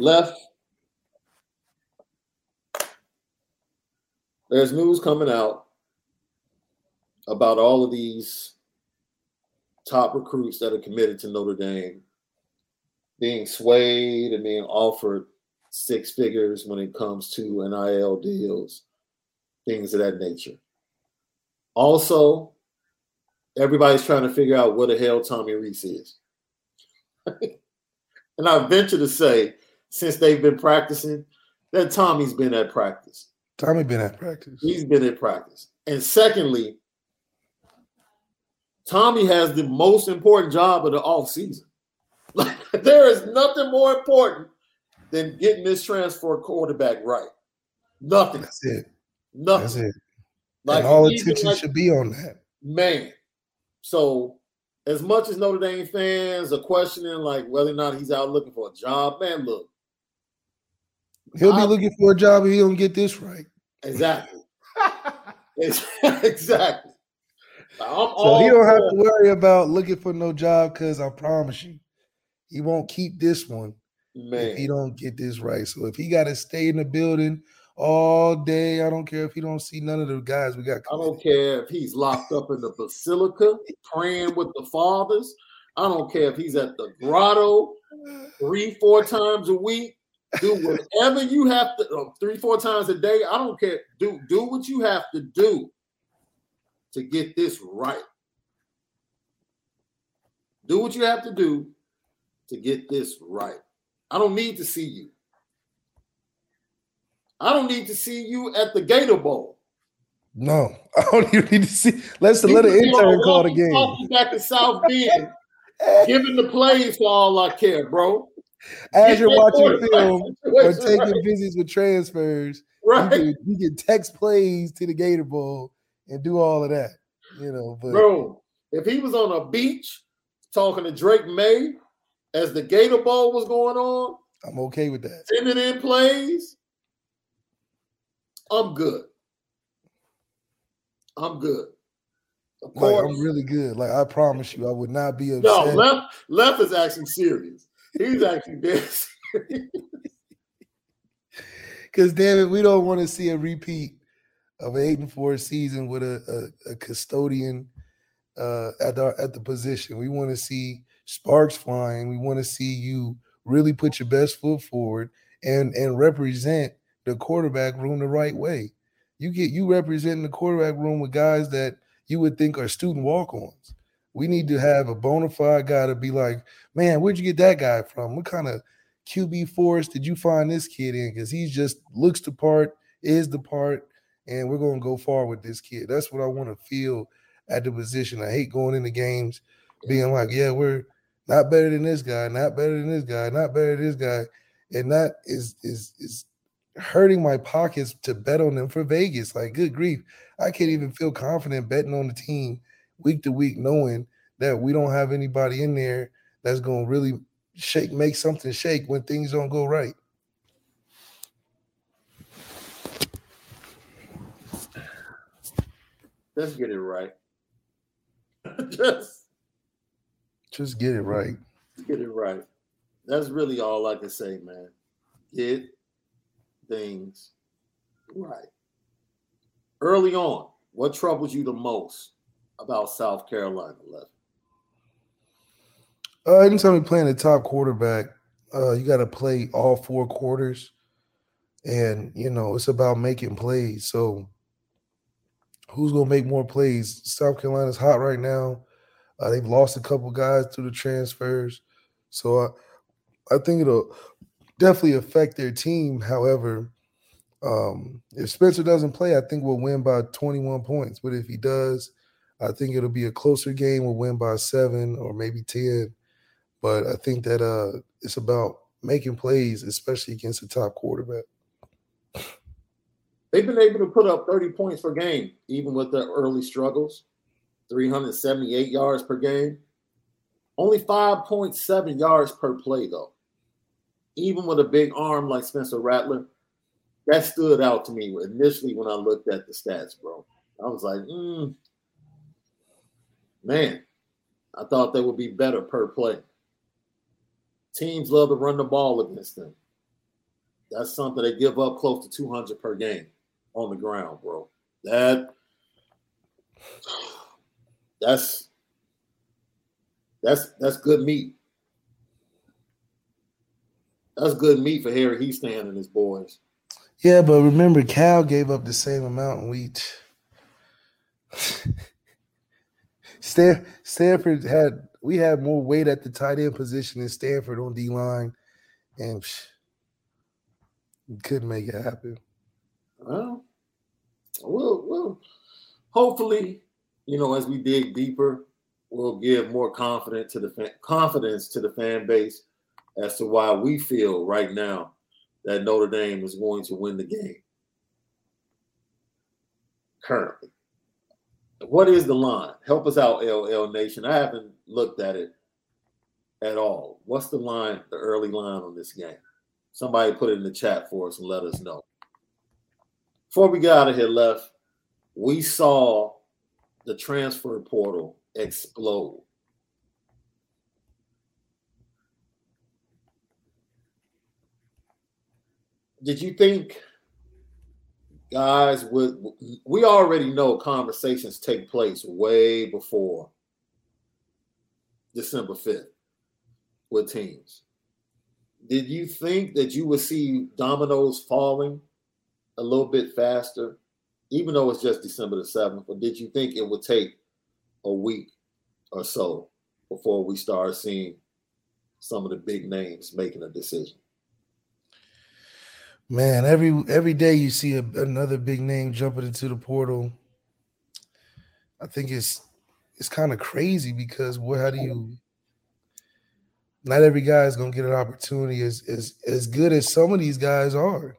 Left. There's news coming out about all of these top recruits that are committed to Notre Dame being swayed and being offered six figures when it comes to NIL deals, things of that nature. Also, everybody's trying to figure out what the hell Tommy Rees is. [laughs] and I venture to say, since they've been practicing, that Tommy's been at practice. Tommy been at practice. He's been at practice. And secondly, Tommy has the most important job of the off season. Like [laughs] there is nothing more important than getting this transfer quarterback right. Nothing. That's it. Nothing. That's it. Like and all attention like- should be on that. man. So as much as Notre Dame fans are questioning like whether or not he's out looking for a job, man, look, He'll be I- looking for a job if he don't get this right. exactly. [laughs] exactly. I'm So he don't have to worry about looking for no job because I promise you, he won't keep this one if he don't get this right. So if he got to stay in the building all day, I don't care if he don't see none of the guys we got. I don't care if he's locked up in the basilica praying with the fathers. I don't care if he's at the grotto three, four times a week. Do whatever you have to, uh, three, four times a day. I don't care. Do do what you have to do to get this right. Do what you have to do to get this right. I don't need to see you. I don't need to see you at the Gator Bowl. No, [laughs] I don't even need to see. Let's let an could be on intern call the game. Back in South Bend, giving the plays for all I care, bro. As you're watching film or taking visits with transfers, you right, can, you can text plays to the Gator Bowl and do all of that. You know, but bro. If he was on a beach talking to Drake Maye as the Gator Bowl was going on, I'm okay with that. sending in plays, I'm good. I'm good. Of Like I'm really good. Like I promise you, I would not be no. Left, left is actually serious. He's actually dead. [laughs] Because damn it, we don't want to see a repeat of an eight and four season with a, a, a custodian uh, at the at the position. We want to see sparks flying. We want to see you really put your best foot forward and and represent the quarterback room the right way. You get you representing the quarterback room with guys that you would think are student walk-ons. We need to have a bona fide guy to be like, man, where'd you get that guy from? What kind of QB force did you find this kid in? Because he just looks the part, is the part, and we're going to go far with this kid. That's what I want to feel at the position. I hate going into games being like, yeah, we're not better than this guy, not better than this guy, not better than this guy, and that is is is hurting my pockets to bet on them for Vegas. Like, good grief, I can't even feel confident betting on the team week to week, knowing that we don't have anybody in there that's going to really shake, make something shake when things don't go right. Just get it right. [laughs] just, just get it right. Get it right. That's really all I can say, man. Get things right. Early on, what troubles you the most about South Carolina, left? Uh, anytime you're playing a top quarterback, uh, you got to play all four quarters, and you know it's about making plays. So, who's gonna make more plays? South Carolina's hot right now. Uh, they've lost a couple guys through the transfers, so I, I think it'll definitely affect their team. However, um, if Spencer doesn't play, I think we'll win by 21 points. But if he does, I think it'll be a closer game. We'll win by seven or maybe 10. But I think that uh, it's about making plays, especially against a top quarterback. They've been able to put up 30 points per game, even with their early struggles. 378 yards per game. Only 5.7 yards per play, though. Even with a big arm like Spencer Rattler, that stood out to me initially when I looked at the stats, bro. I was like, mm, man, I thought they would be better per play. Teams love to run the ball against them. That's something they give up close to 200 per game on the ground, bro. That that's that's that's good meat. That's good meat for Harry Hiestand and his boys. Yeah, but remember, Cal gave up the same amount, and we. [laughs] Stan, Stanford had we had more weight at the tight end position than Stanford on D line, and psh, couldn't make it happen. Well, well, well. Hopefully, you know, as we dig deeper, we'll give more confidence to the confidence to the fan base as to why we feel right now that Notre Dame is going to win the game. Currently. What is the line? Help us out, LL Nation. I haven't looked at it at all. What's the line, the early line on this game? Somebody put it in the chat for us and let us know. Before we get out of here, left, we saw the transfer portal explode. did you think guys would we already know conversations take place way before December 5th with teams. Did you think that you would see dominoes falling a little bit faster, even though it's just December the 7th? Or did you think it would take a week or so before we start seeing some of the big names making a decision? Man, every every day you see a, another big name jumping into the portal. I think it's it's kind of crazy because what how do you not every guy is gonna get an opportunity as as as good as some of these guys are.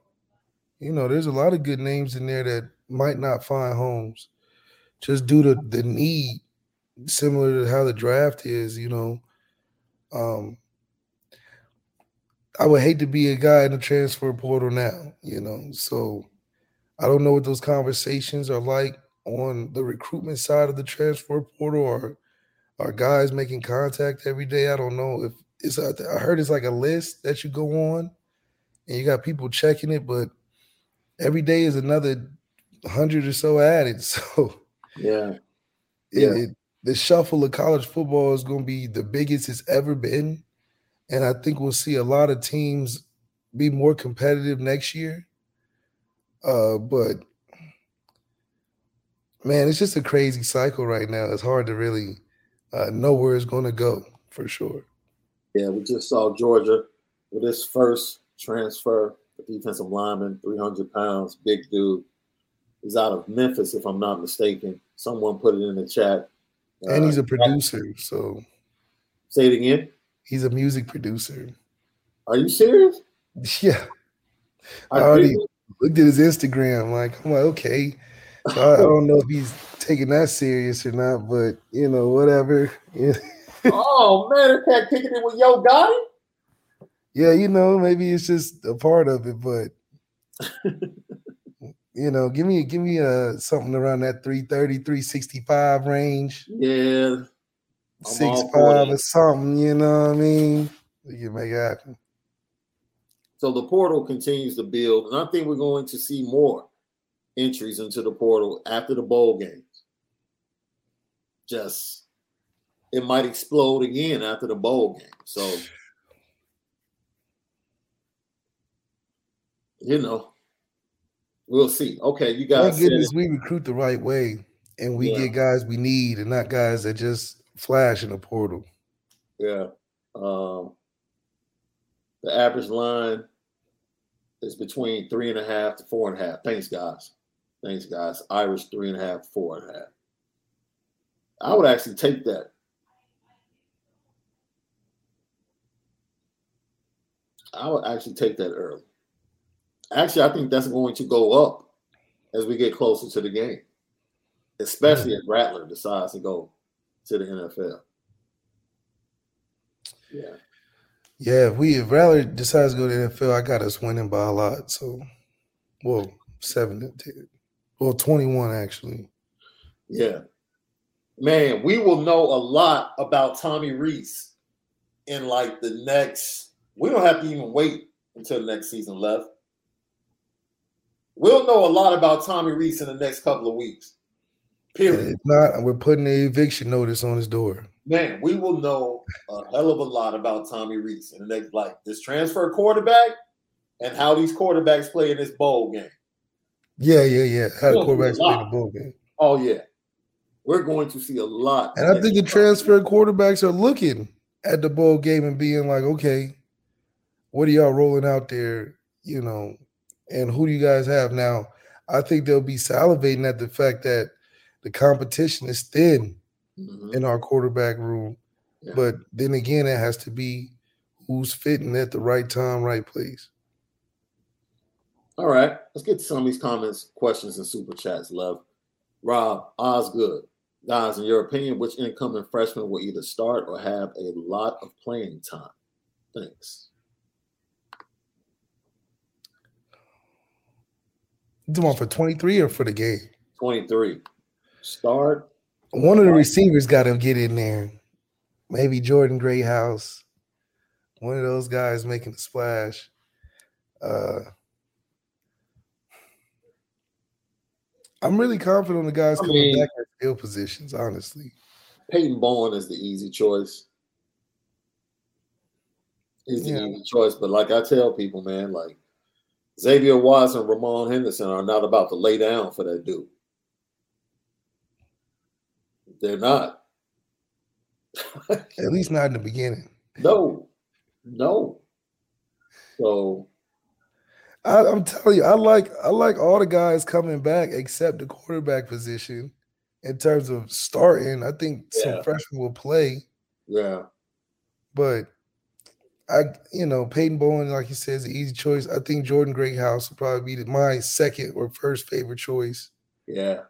You know, there's a lot of good names in there that might not find homes just due to the need, similar to how the draft is, you know. Um, I would hate to be a guy in the transfer portal now, you know. So I don't know what those conversations are like on the recruitment side of the transfer portal or are guys making contact every day. I don't know if it's I heard it's like a list that you go on and you got people checking it, but every day is another hundred or so added. [laughs] So yeah, yeah. It, it, the shuffle of college football is going to be the biggest it's ever been, and I think we'll see a lot of teams be more competitive next year. Uh, but man, it's just a crazy cycle right now. It's hard to really uh, know where it's going to go for sure. Yeah, we just saw Georgia with his first transfer, the defensive lineman, 300 pounds, big dude. He's out of Memphis, if I'm not mistaken. Someone put it in the chat. And he's a uh, producer, so. Say it again. He's a music producer. Are you serious? [laughs] Yeah. I, I already looked at his Instagram. Like, I'm like, okay. So I, I, [laughs] don't know if he's taking that serious or not, but you know, whatever. [laughs] oh man, the cat kicking it with Yo Gotti. Yeah, you know, maybe it's just a part of it, but you know, give me give me a uh, something around that 330, 365 range. Yeah. Six five or something, you know what I mean? We can make it happen. So the portal continues to build, and I think we're going to see more entries into the portal after the bowl games. Just it might explode again after the bowl game. So you know, we'll see. Okay, you guys. Thank goodness we recruit the right way and we yeah. get guys we need and not guys that just flash in the portal. Yeah. Um, the average line is between three and a half to four and a half. Thanks, guys. Thanks, guys. Irish three and a half, four and a half. I would actually take that. I would actually take that early. Actually, I think that's going to go up as we get closer to the game, especially if Rattler decides to go to the NFL. Yeah. Yeah, if we if Rattler decides to go to the NFL, I got us winning by a lot. So, well, seven to ten. Well, 21 actually. Yeah. Man, we will know a lot about Tommy Rees in like the next. We don't have to even wait until the next season left. We'll know a lot about Tommy Rees in the next couple of weeks. Period. If not, we're putting an eviction notice on his door. Man, we will know a hell of a lot about Tommy Rees in the next, like this transfer quarterback and how these quarterbacks play in this bowl game. Yeah, yeah, yeah. How the quarterbacks play in the bowl game. Oh yeah, we're going to see a lot. And I think the transfer quarterbacks are looking at the bowl game and being like, okay, what are y'all rolling out there? You know, and who do you guys have now? I think they'll be salivating at the fact that the competition is thin mm-hmm. in our quarterback room. Yeah. But then again, it has to be who's fitting at the right time, right place. All right, let's get to some of these comments, questions, and super chats. Love, Rob Osgood, guys. In your opinion, which incoming freshman will either start or have a lot of playing time? Thanks. You want for twenty three or for the game? Twenty three. Start. One of the receivers got to get in there. Maybe Jordan Greathouse. One of those guys making a splash. Uh, I'm really confident on the guys I coming mean, back at skill positions, honestly. Peyton Bowen is the easy choice. He's the yeah. easy choice. But like I tell people, man, like Xavier Watts and Ramon Henderson are not about to lay down for that dude. They're not. at least not in the beginning. No, no. So I, am telling you, I like I like all the guys coming back except the quarterback position. In terms of starting, I think yeah. some freshmen will play. Yeah, but I, you know, Peyton Bowen, like you said, is an easy choice. I think Jordan Greathouse will probably be my second or first favorite choice. Yeah,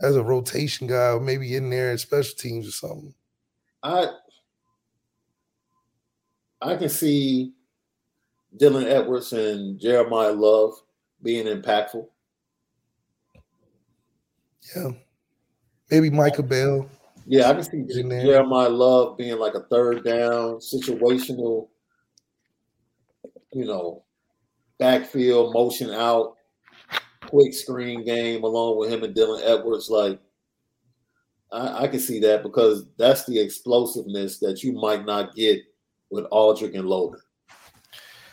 as a rotation guy, or maybe in there at special teams or something. I I can see Dylan Edwards and Jeremiyah Love being impactful. Yeah. Maybe Micah Bell. Yeah, I can see Jeremiyah Love being like a third down, situational, you know, backfield, motion out, quick screen game along with him and Dylan Edwards. Like, I, I can see that because that's the explosiveness that you might not get with Audric and Logan.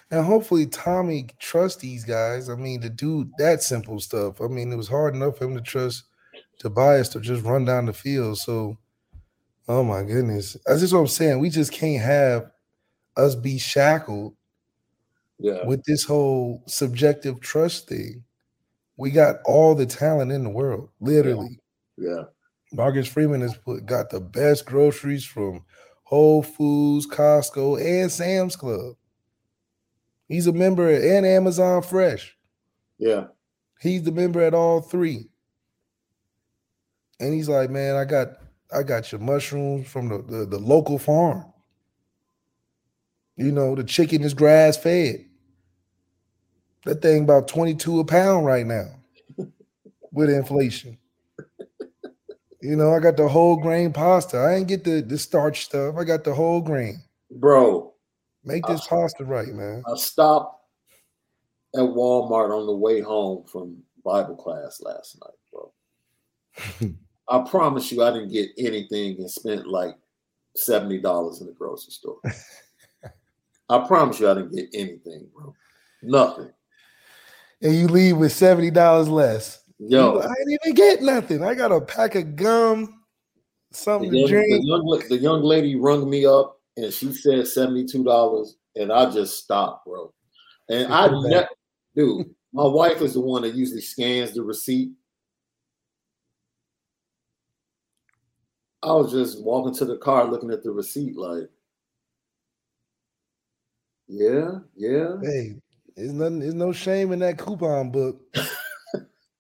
And hopefully Tommy trusts these guys. I mean, to do that simple stuff. I mean, it was hard enough for him to trust Tobias to just run down the field. So, oh my goodness. That's just what I'm saying. We just can't have us be shackled Yeah. with this whole subjective trust thing. We got all the talent in the world, literally. Yeah. Marcus Freeman has put got the best groceries from Whole Foods, Costco, and Sam's Club. He's a member and Amazon Fresh. Yeah. He's the member at all three. And he's like, man, I got I got your mushrooms from the, the, the local farm. You know, the chicken is grass fed. That thing about 22 a pound right now with inflation. You know, I got the whole grain pasta. I ain't get the, the starch stuff. I got the whole grain. Bro, Make this pasta right, man. I stopped at Walmart on the way home from Bible class last night, bro. [laughs] I promise you, I didn't get anything and spent like seventy dollars in the grocery store. [laughs] I promise you, I didn't get anything, bro. Nothing. And you leave with $70 less. Yo, I didn't even get nothing. I got a pack of gum, the something young, to the, drink. young, the young lady rung me up and she said seventy-two dollars, and I just stopped, bro. And I, ne- dude, my wife is the one that usually scans the receipt. I was just walking to the car looking at the receipt, like, yeah, yeah. Hey, there's nothing, there's no shame in that coupon book.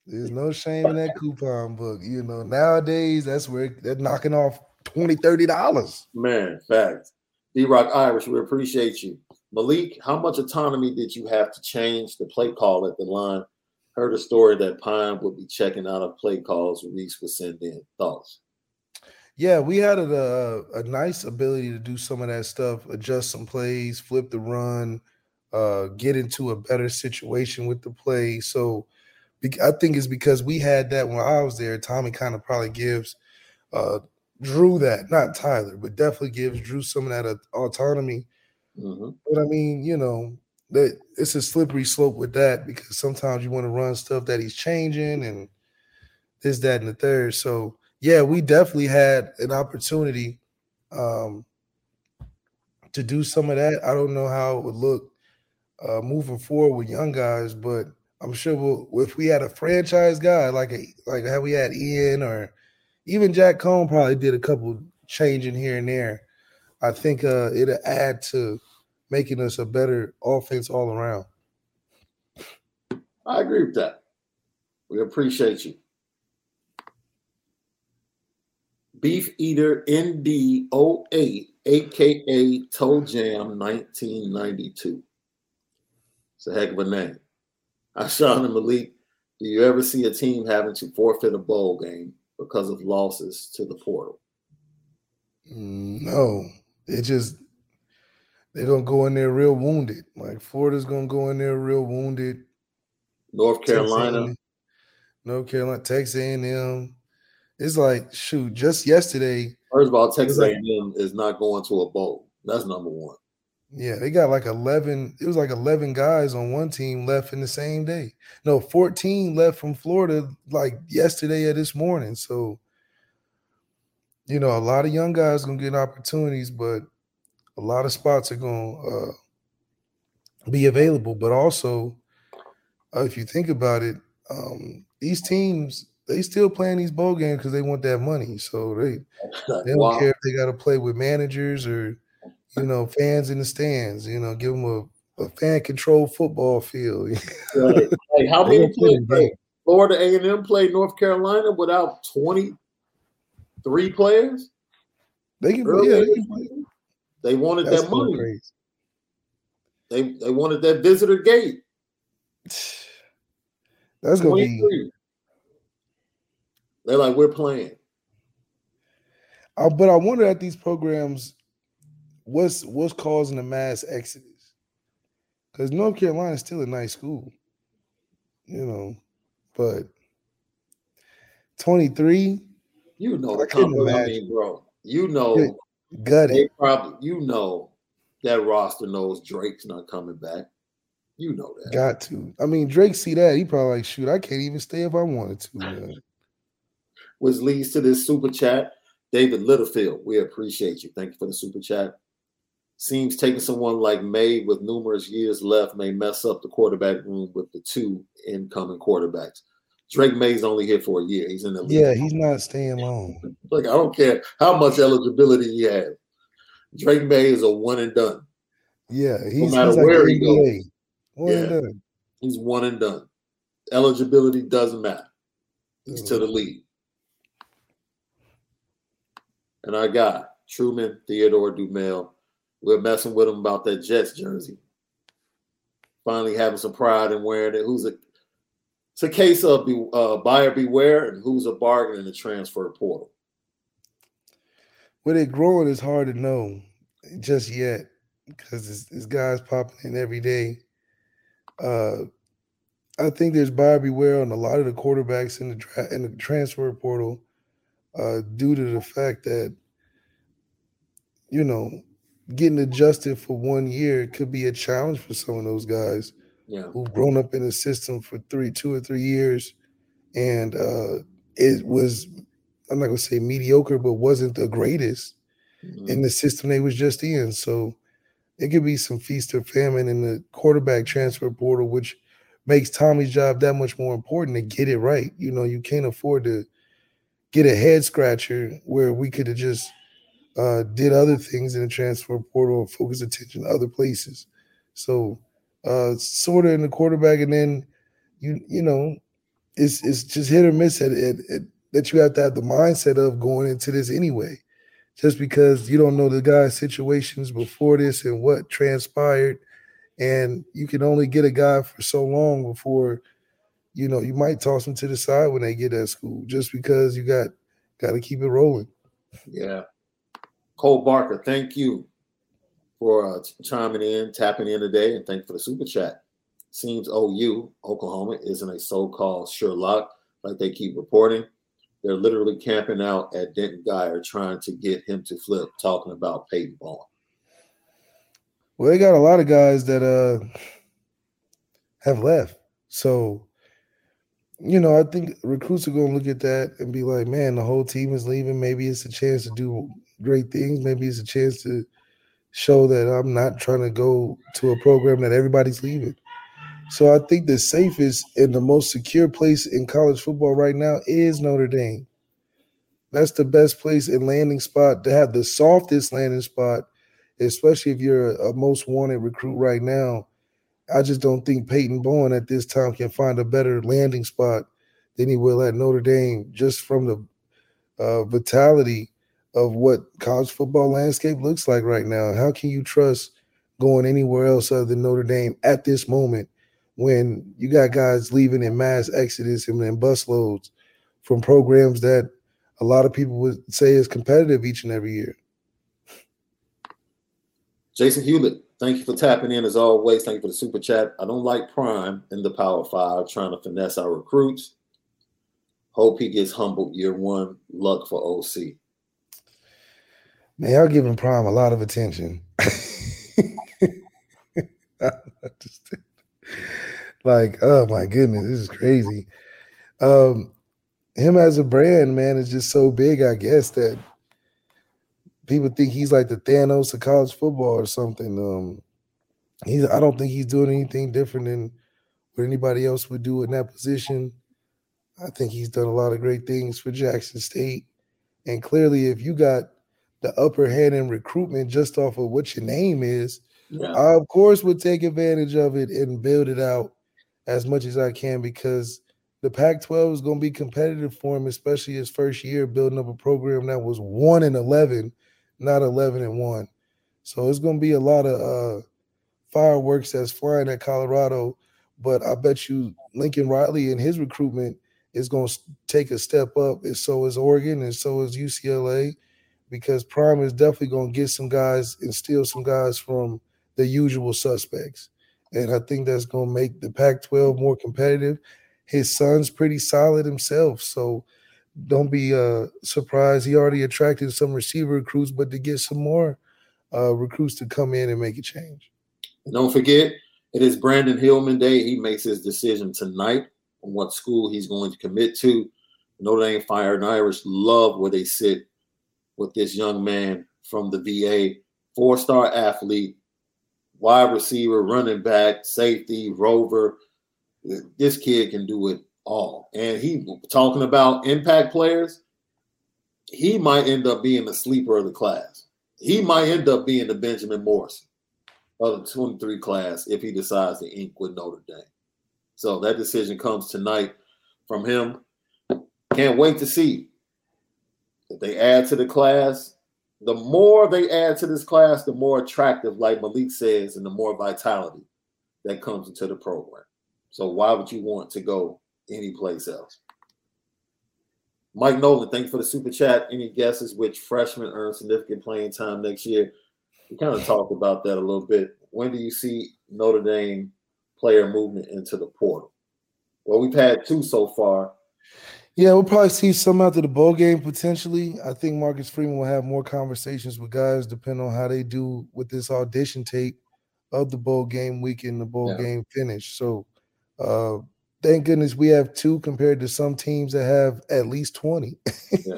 there's no shame in that coupon book. You know, nowadays that's where they're knocking off 20 $30. Man, facts. D Rock Irish, we appreciate you. Malik, how much autonomy did you have to change the play call at the line? Heard a story that Pyne would be checking out of play calls Rees would send in. Thoughts? Yeah, we had a, a nice ability to do some of that stuff, adjust some plays, flip the run, uh, get into a better situation with the play. So I think it's because we had that when I was there. Tommy kind of probably gives uh, Drew that, not Tyler, but definitely gives Drew some of that autonomy. hmm But I mean, you know, that it's a slippery slope with that because sometimes you want to run stuff that he's changing and this, that, and the third. So yeah, we definitely had an opportunity um, to do some of that. I don't know how it would look uh, moving forward with young guys, but I'm sure we'll, if we had a franchise guy like a like how we had Ian or even Jack Coan probably did a couple changing here and there. I think uh, it'll add to making us a better offense all around. I agree with that. We appreciate you. Beef Eater ND08, aka Toe Jam 1992. It's a heck of a name. Ashawn and Malik, do you ever see a team having to forfeit a bowl game because of losses to the portal? No, it just they're gonna go in there real wounded. Like Florida's gonna go in there real wounded. North Carolina, A&M, North Carolina, Texas A&M. It's like shoot, just yesterday, first of all, Texas A&M is not going to a bowl. That's number one. Yeah, they got like eleven. It was like eleven guys on one team left in the same day. No, fourteen left from Florida like yesterday or this morning. So, you know, a lot of young guys gonna get opportunities, but a lot of spots are gonna uh, be available. But also, uh, if you think about it, um, these teams they still playing these bowl games because they want that money. So they they don't Wow. care if they got to play with managers or you know fans in the stands. You know, give them a, a fan controlled football field. [laughs] Right. Hey, how many players? Florida A&M played North Carolina without 23 players? They can, Early yeah, they can. They wanted That's that money. crazy. They they wanted that visitor gate. [sighs] That's gonna be. 23. They're like, we're playing. Uh, but I wonder at these programs, what's what's causing the mass exodus? Because North Carolina is still a nice school. You know, but 23. You know the company, I mean, bro. You know, gut they probably you know that roster knows Drake's not coming back. You know that. Got to. I mean, Drake see that. He probably like, shoot, I can't even stay if I wanted to. Man. Which leads to this super chat. David Littlefield, we appreciate you. Thank you for the super chat. Seems taking someone like Maye with numerous years left may mess up the quarterback room with the two incoming quarterbacks. Drake Maye's only here for a year. He's in the league. Yeah, he's not staying long. Like I don't care how much eligibility he has. Drake Maye is a one and done. Yeah, he's, no matter he's where like he goes. One yeah, and done. He's one and done. Eligibility doesn't matter. He's mm-hmm. to the league. And our guy, Truman Theodore Dumel, we're messing with him about that Jets jersey. Finally having some pride in wearing it. Who's a it's a case of be, uh, buyer beware and who's a bargain in the transfer portal. Where they're growing is hard to know just yet because this guys popping in every day. Uh, I think there's buyer beware on a lot of the quarterbacks in the tra- in the transfer portal uh, due to the fact that you know getting adjusted for one year could be a challenge for some of those guys yeah. who've grown up in the system for three, two or three years, and uh, it was I'm not gonna say mediocre, but wasn't the greatest mm-hmm. in the system they was just in. So it could be some feast or famine in the quarterback transfer portal, which makes Tommy's job that much more important to get it right. You know, you can't afford to get a head scratcher where we could have just uh, did other things in the transfer portal focus attention to other places. So uh, sort of in the quarterback, and then you you know, it's it's just hit or miss at it that you have to have the mindset of going into this anyway. Just because you don't know the guy's situations before this and what transpired, and you can only get a guy for so long before, you know, you might toss him to the side when they get at school, just because you got got to keep it rolling. Yeah, Cole Barker, thank you for uh, chiming in, tapping in today, and thank you for the super chat. Seems OU, Oklahoma, isn't a so-called sure lock like they keep reporting. They're literally camping out at Denton Guyer trying to get him to flip, talking about Peyton Bowen. Well, they got a lot of guys that uh have left. So, you know, I think recruits are going to look at that and be like, man, the whole team is leaving. Maybe it's a chance to do great things. Maybe it's a chance to show that I'm not trying to go to a program that everybody's leaving. So I think the safest and the most secure place in college football right now is Notre Dame. That's the best place and landing spot to have the softest landing spot, especially if you're a, most wanted recruit right now. I just don't think Peyton Bowen at this time can find a better landing spot than he will at Notre Dame, just from the uh, vitality of what college football landscape looks like right now. How can you trust going anywhere else other than Notre Dame at this moment when you got guys leaving in mass exodus and in busloads from programs that a lot of people would say is competitive each and every year? Jason Hewlett, thank you for tapping in as always. Thank you for the super chat. I don't like Prime in the Power Five trying to finesse our recruits. Hope he gets humbled year one. Luck for OC. Man, y'all giving Prime a lot of attention. [laughs] like, oh my goodness, this is crazy. Um, him as a brand, man, is just so big, I guess, that people think he's like the Thanos of college football or something. Um, he's I don't think he's doing anything different than what anybody else would do in that position. I think he's done a lot of great things for Jackson State. And clearly, if you got the upper hand in recruitment just off of what your name is, yeah. I of course would take advantage of it and build it out as much as I can because the Pac-12 is going to be competitive for him, especially his first year building up a program that was one and eleven, not eleven and one. So it's going to be a lot of uh, fireworks that's flying at Colorado. But I bet you Lincoln Riley and his recruitment is going to take a step up, and so is Oregon, and so is UCLA because Prime is definitely going to get some guys and steal some guys from the usual suspects. And I think that's going to make the Pac 12 more competitive. his son's pretty solid himself. So don't be uh, surprised. He already attracted some receiver recruits, but to get some more uh, recruits to come in and make a change. don't forget, it is Brandyn Hillman Day. He makes his decision tonight on what school he's going to commit to. Notre Dame Fighting Irish love where they sit with this young man from the VA, four star athlete, wide receiver, running back, safety, rover. This kid can do it all. And he talking about impact players, he might end up being the sleeper of the class. He might end up being the Benjamin Morrison of the 23 class if he decides to ink with Notre Dame. So that decision comes tonight from him. Can't wait to see they add to the class. The more they add to this class, the more attractive, like Malik says, and the more vitality that comes into the program. So why would you want to go anyplace else? Mike Nolan, thank you for the super chat. Any guesses which freshmen earn significant playing time next year? We kind of talked about that a little bit. When do you see Notre Dame player movement into the portal? Well, we've had two so far. Yeah, we'll probably see some after the bowl game potentially. I think Marcus Freeman will have more conversations with guys depending on how they do with this audition tape of the bowl game week and the bowl yeah. game finish. So uh thank goodness we have two compared to some teams that have at least 20. yeah.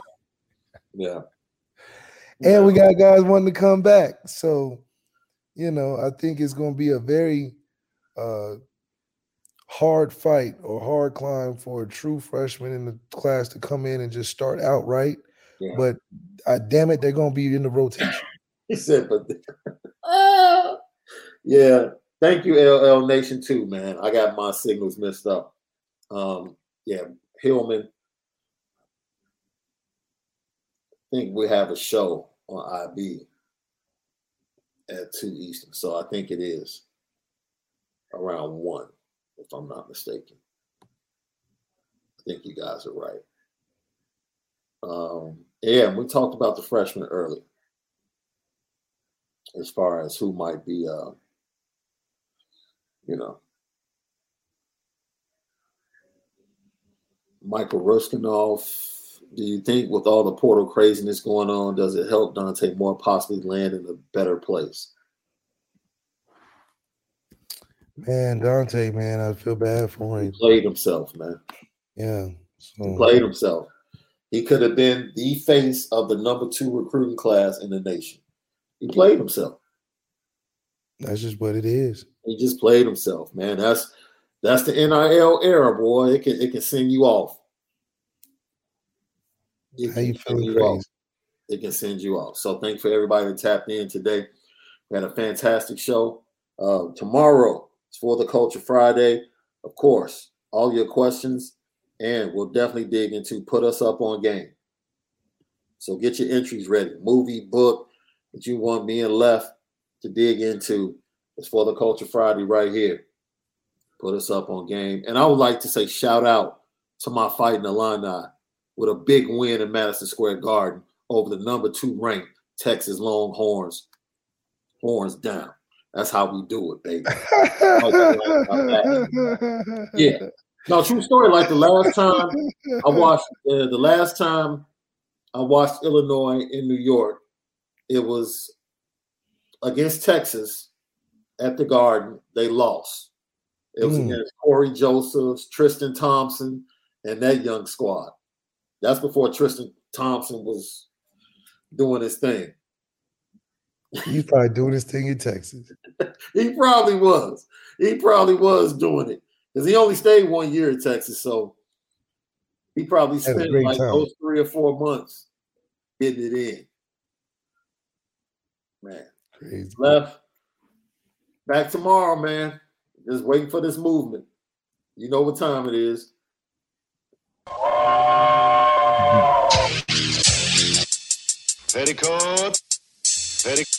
Yeah. [laughs] And we got guys wanting to come back. So, you know, I think it's going to be a very uh, hard fight or hard climb for a true freshman in the class to come in and just start outright. Yeah. But uh, damn it, they're going to be in the rotation. [laughs] he said, but uh, [laughs] yeah. Thank you, LL Nation, too, man. I got my signals messed up. Um, yeah, Hillman. I think we have a show on IB at 2 Eastern. So I think it is around 1, if I'm not mistaken. I think you guys are right. Um, yeah, we talked about the freshmen early as far as who might be, uh, you know, Michael Rushkinoff do you think with all the portal craziness going on, does it help Dante Moore possibly land in a better place? Man, Dante, man, I feel bad for him. He played himself, man. Yeah. So. He played himself. He could have been the face of the number two recruiting class in the nation. He played himself. That's just what it is. He just played himself, man. That's that's the NIL era, boy. It can it can send you off. It How you feeling you off. It can send you off. So thank you for everybody that tapped in today. We had a fantastic show. Uh, tomorrow is for the Culture Friday. Of course, all your questions, and we'll definitely dig into put us up on game. So get your entries ready. Movie, book that you want me and left to dig into. It's for the Culture Friday right here. Put us up on game. And I would like to say shout out to my fighting Illini with a big win in Madison Square Garden over the number two ranked Texas Longhorns. Horns down. That's how we do it, baby. [laughs] yeah. No, true story. Like the last time I watched, uh, the last time I watched Illinois in New York, it was against Texas at the Garden. They lost. It was mm. against Cory Josephs, Tristan Thompson, and that young squad. That's before Tristan Thompson was doing his thing. He's probably doing his thing in Texas. [laughs] he probably was. He probably was doing it because he only stayed one year in Texas, so he probably spent like time. those three or four months getting it in. Man, Crazy. left back tomorrow, man. Just waiting for this movement. You know what time it is. Petticoat. Petti,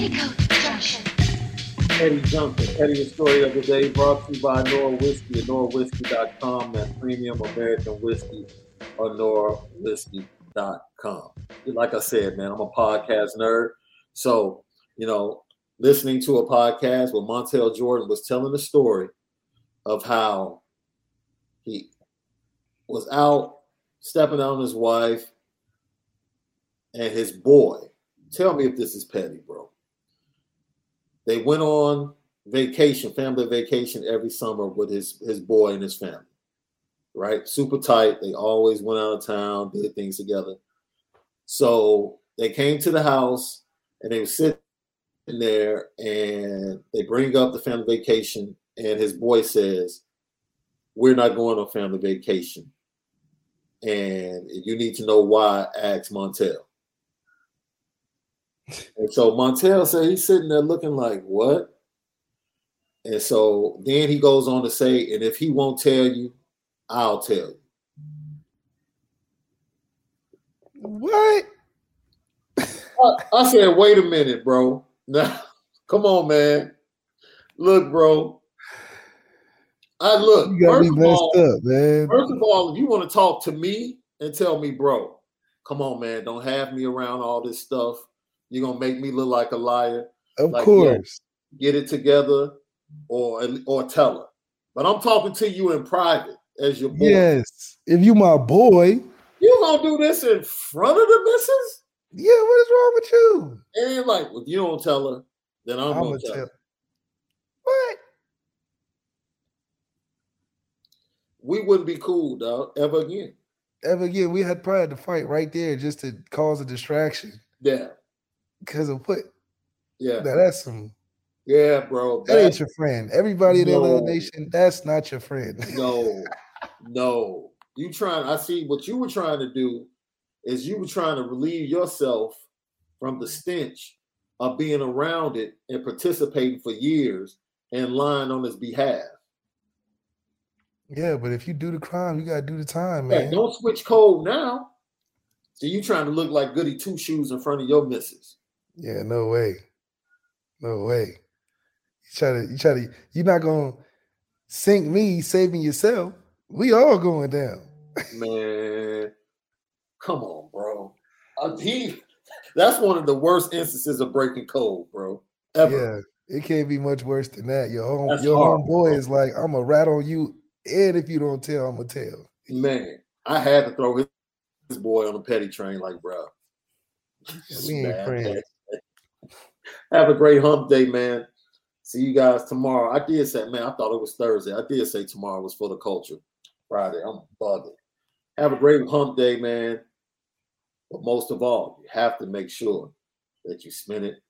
Petticoat Junction. Junction, Petty Story of the Day, brought to you by Nora Whiskey at NoraWhiskey.com and Premium American Whiskey or NoraWhiskey.com. Like I said, man, I'm a podcast nerd. So, you know, listening to a podcast where Montel Jordan was telling the story of how he was out stepping on his wife and his boy. Tell me if this is petty, bro. They went on vacation, family vacation every summer with his his boy and his family. Right? Super tight. They always went out of town, did things together. So they came to the house and they were sitting there and they bring up the family vacation and his boy says, We're not going on family vacation. And you need to know why, ask Montel. And so Montel said he's sitting there looking like, what? And so then he goes on to say, and if he won't tell you, I'll tell you. What? I, [laughs] I said, wait a minute, bro. Now, [laughs] come on, man. Look, bro. I look. You got First me of, messed all, up, man. first of all, if you want to talk to me and tell me, bro, come on, man, don't have me around all this stuff. You're gonna make me look like a liar. Of like, course. get it together or or tell her. But I'm talking to you in private as your boy. Yes. If you my boy, You gonna do this in front of the missus? yeah, what is wrong with you? And like, if you don't tell her, then I'm, I'ma gonna tell. tell- her. What? We wouldn't be cool, dog, ever again. Ever again, we had probably had to fight right there just to cause a distraction Yeah, because of what? yeah, Now that's some. yeah, bro. That ain't That's your friend. Everybody in the Nation, that's not your friend. [laughs] no, no. You trying? I see what you were trying to do is you were trying to relieve yourself from the stench of being around it and participating for years and lying on his behalf. yeah, but if you do the crime, you gotta do the time, Yeah, man. don't switch code now. So you trying to look like goody two shoes in front of your missus. Yeah, no way. No way. You try to, you try to, you're not gonna sink me, saving yourself. We all going down. Man, come on, bro. Uh, he, that's one of the worst instances of breaking code, bro. Ever. Yeah, it can't be much worse than that. Your home, That's your homeboy bro. is like, I'm gonna rat on you, and if you don't tell, I'm gonna tell. Man, I had to throw his, his boy on the petty train, like, bro. we ain't friends. Have a great hump day, man. See you guys tomorrow. I did say, man, I thought it was Thursday. I did say tomorrow was for the culture. Friday. I'm bugging. Have a great hump day, man. But most of all, you have to make sure that you spend it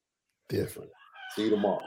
different. See you tomorrow.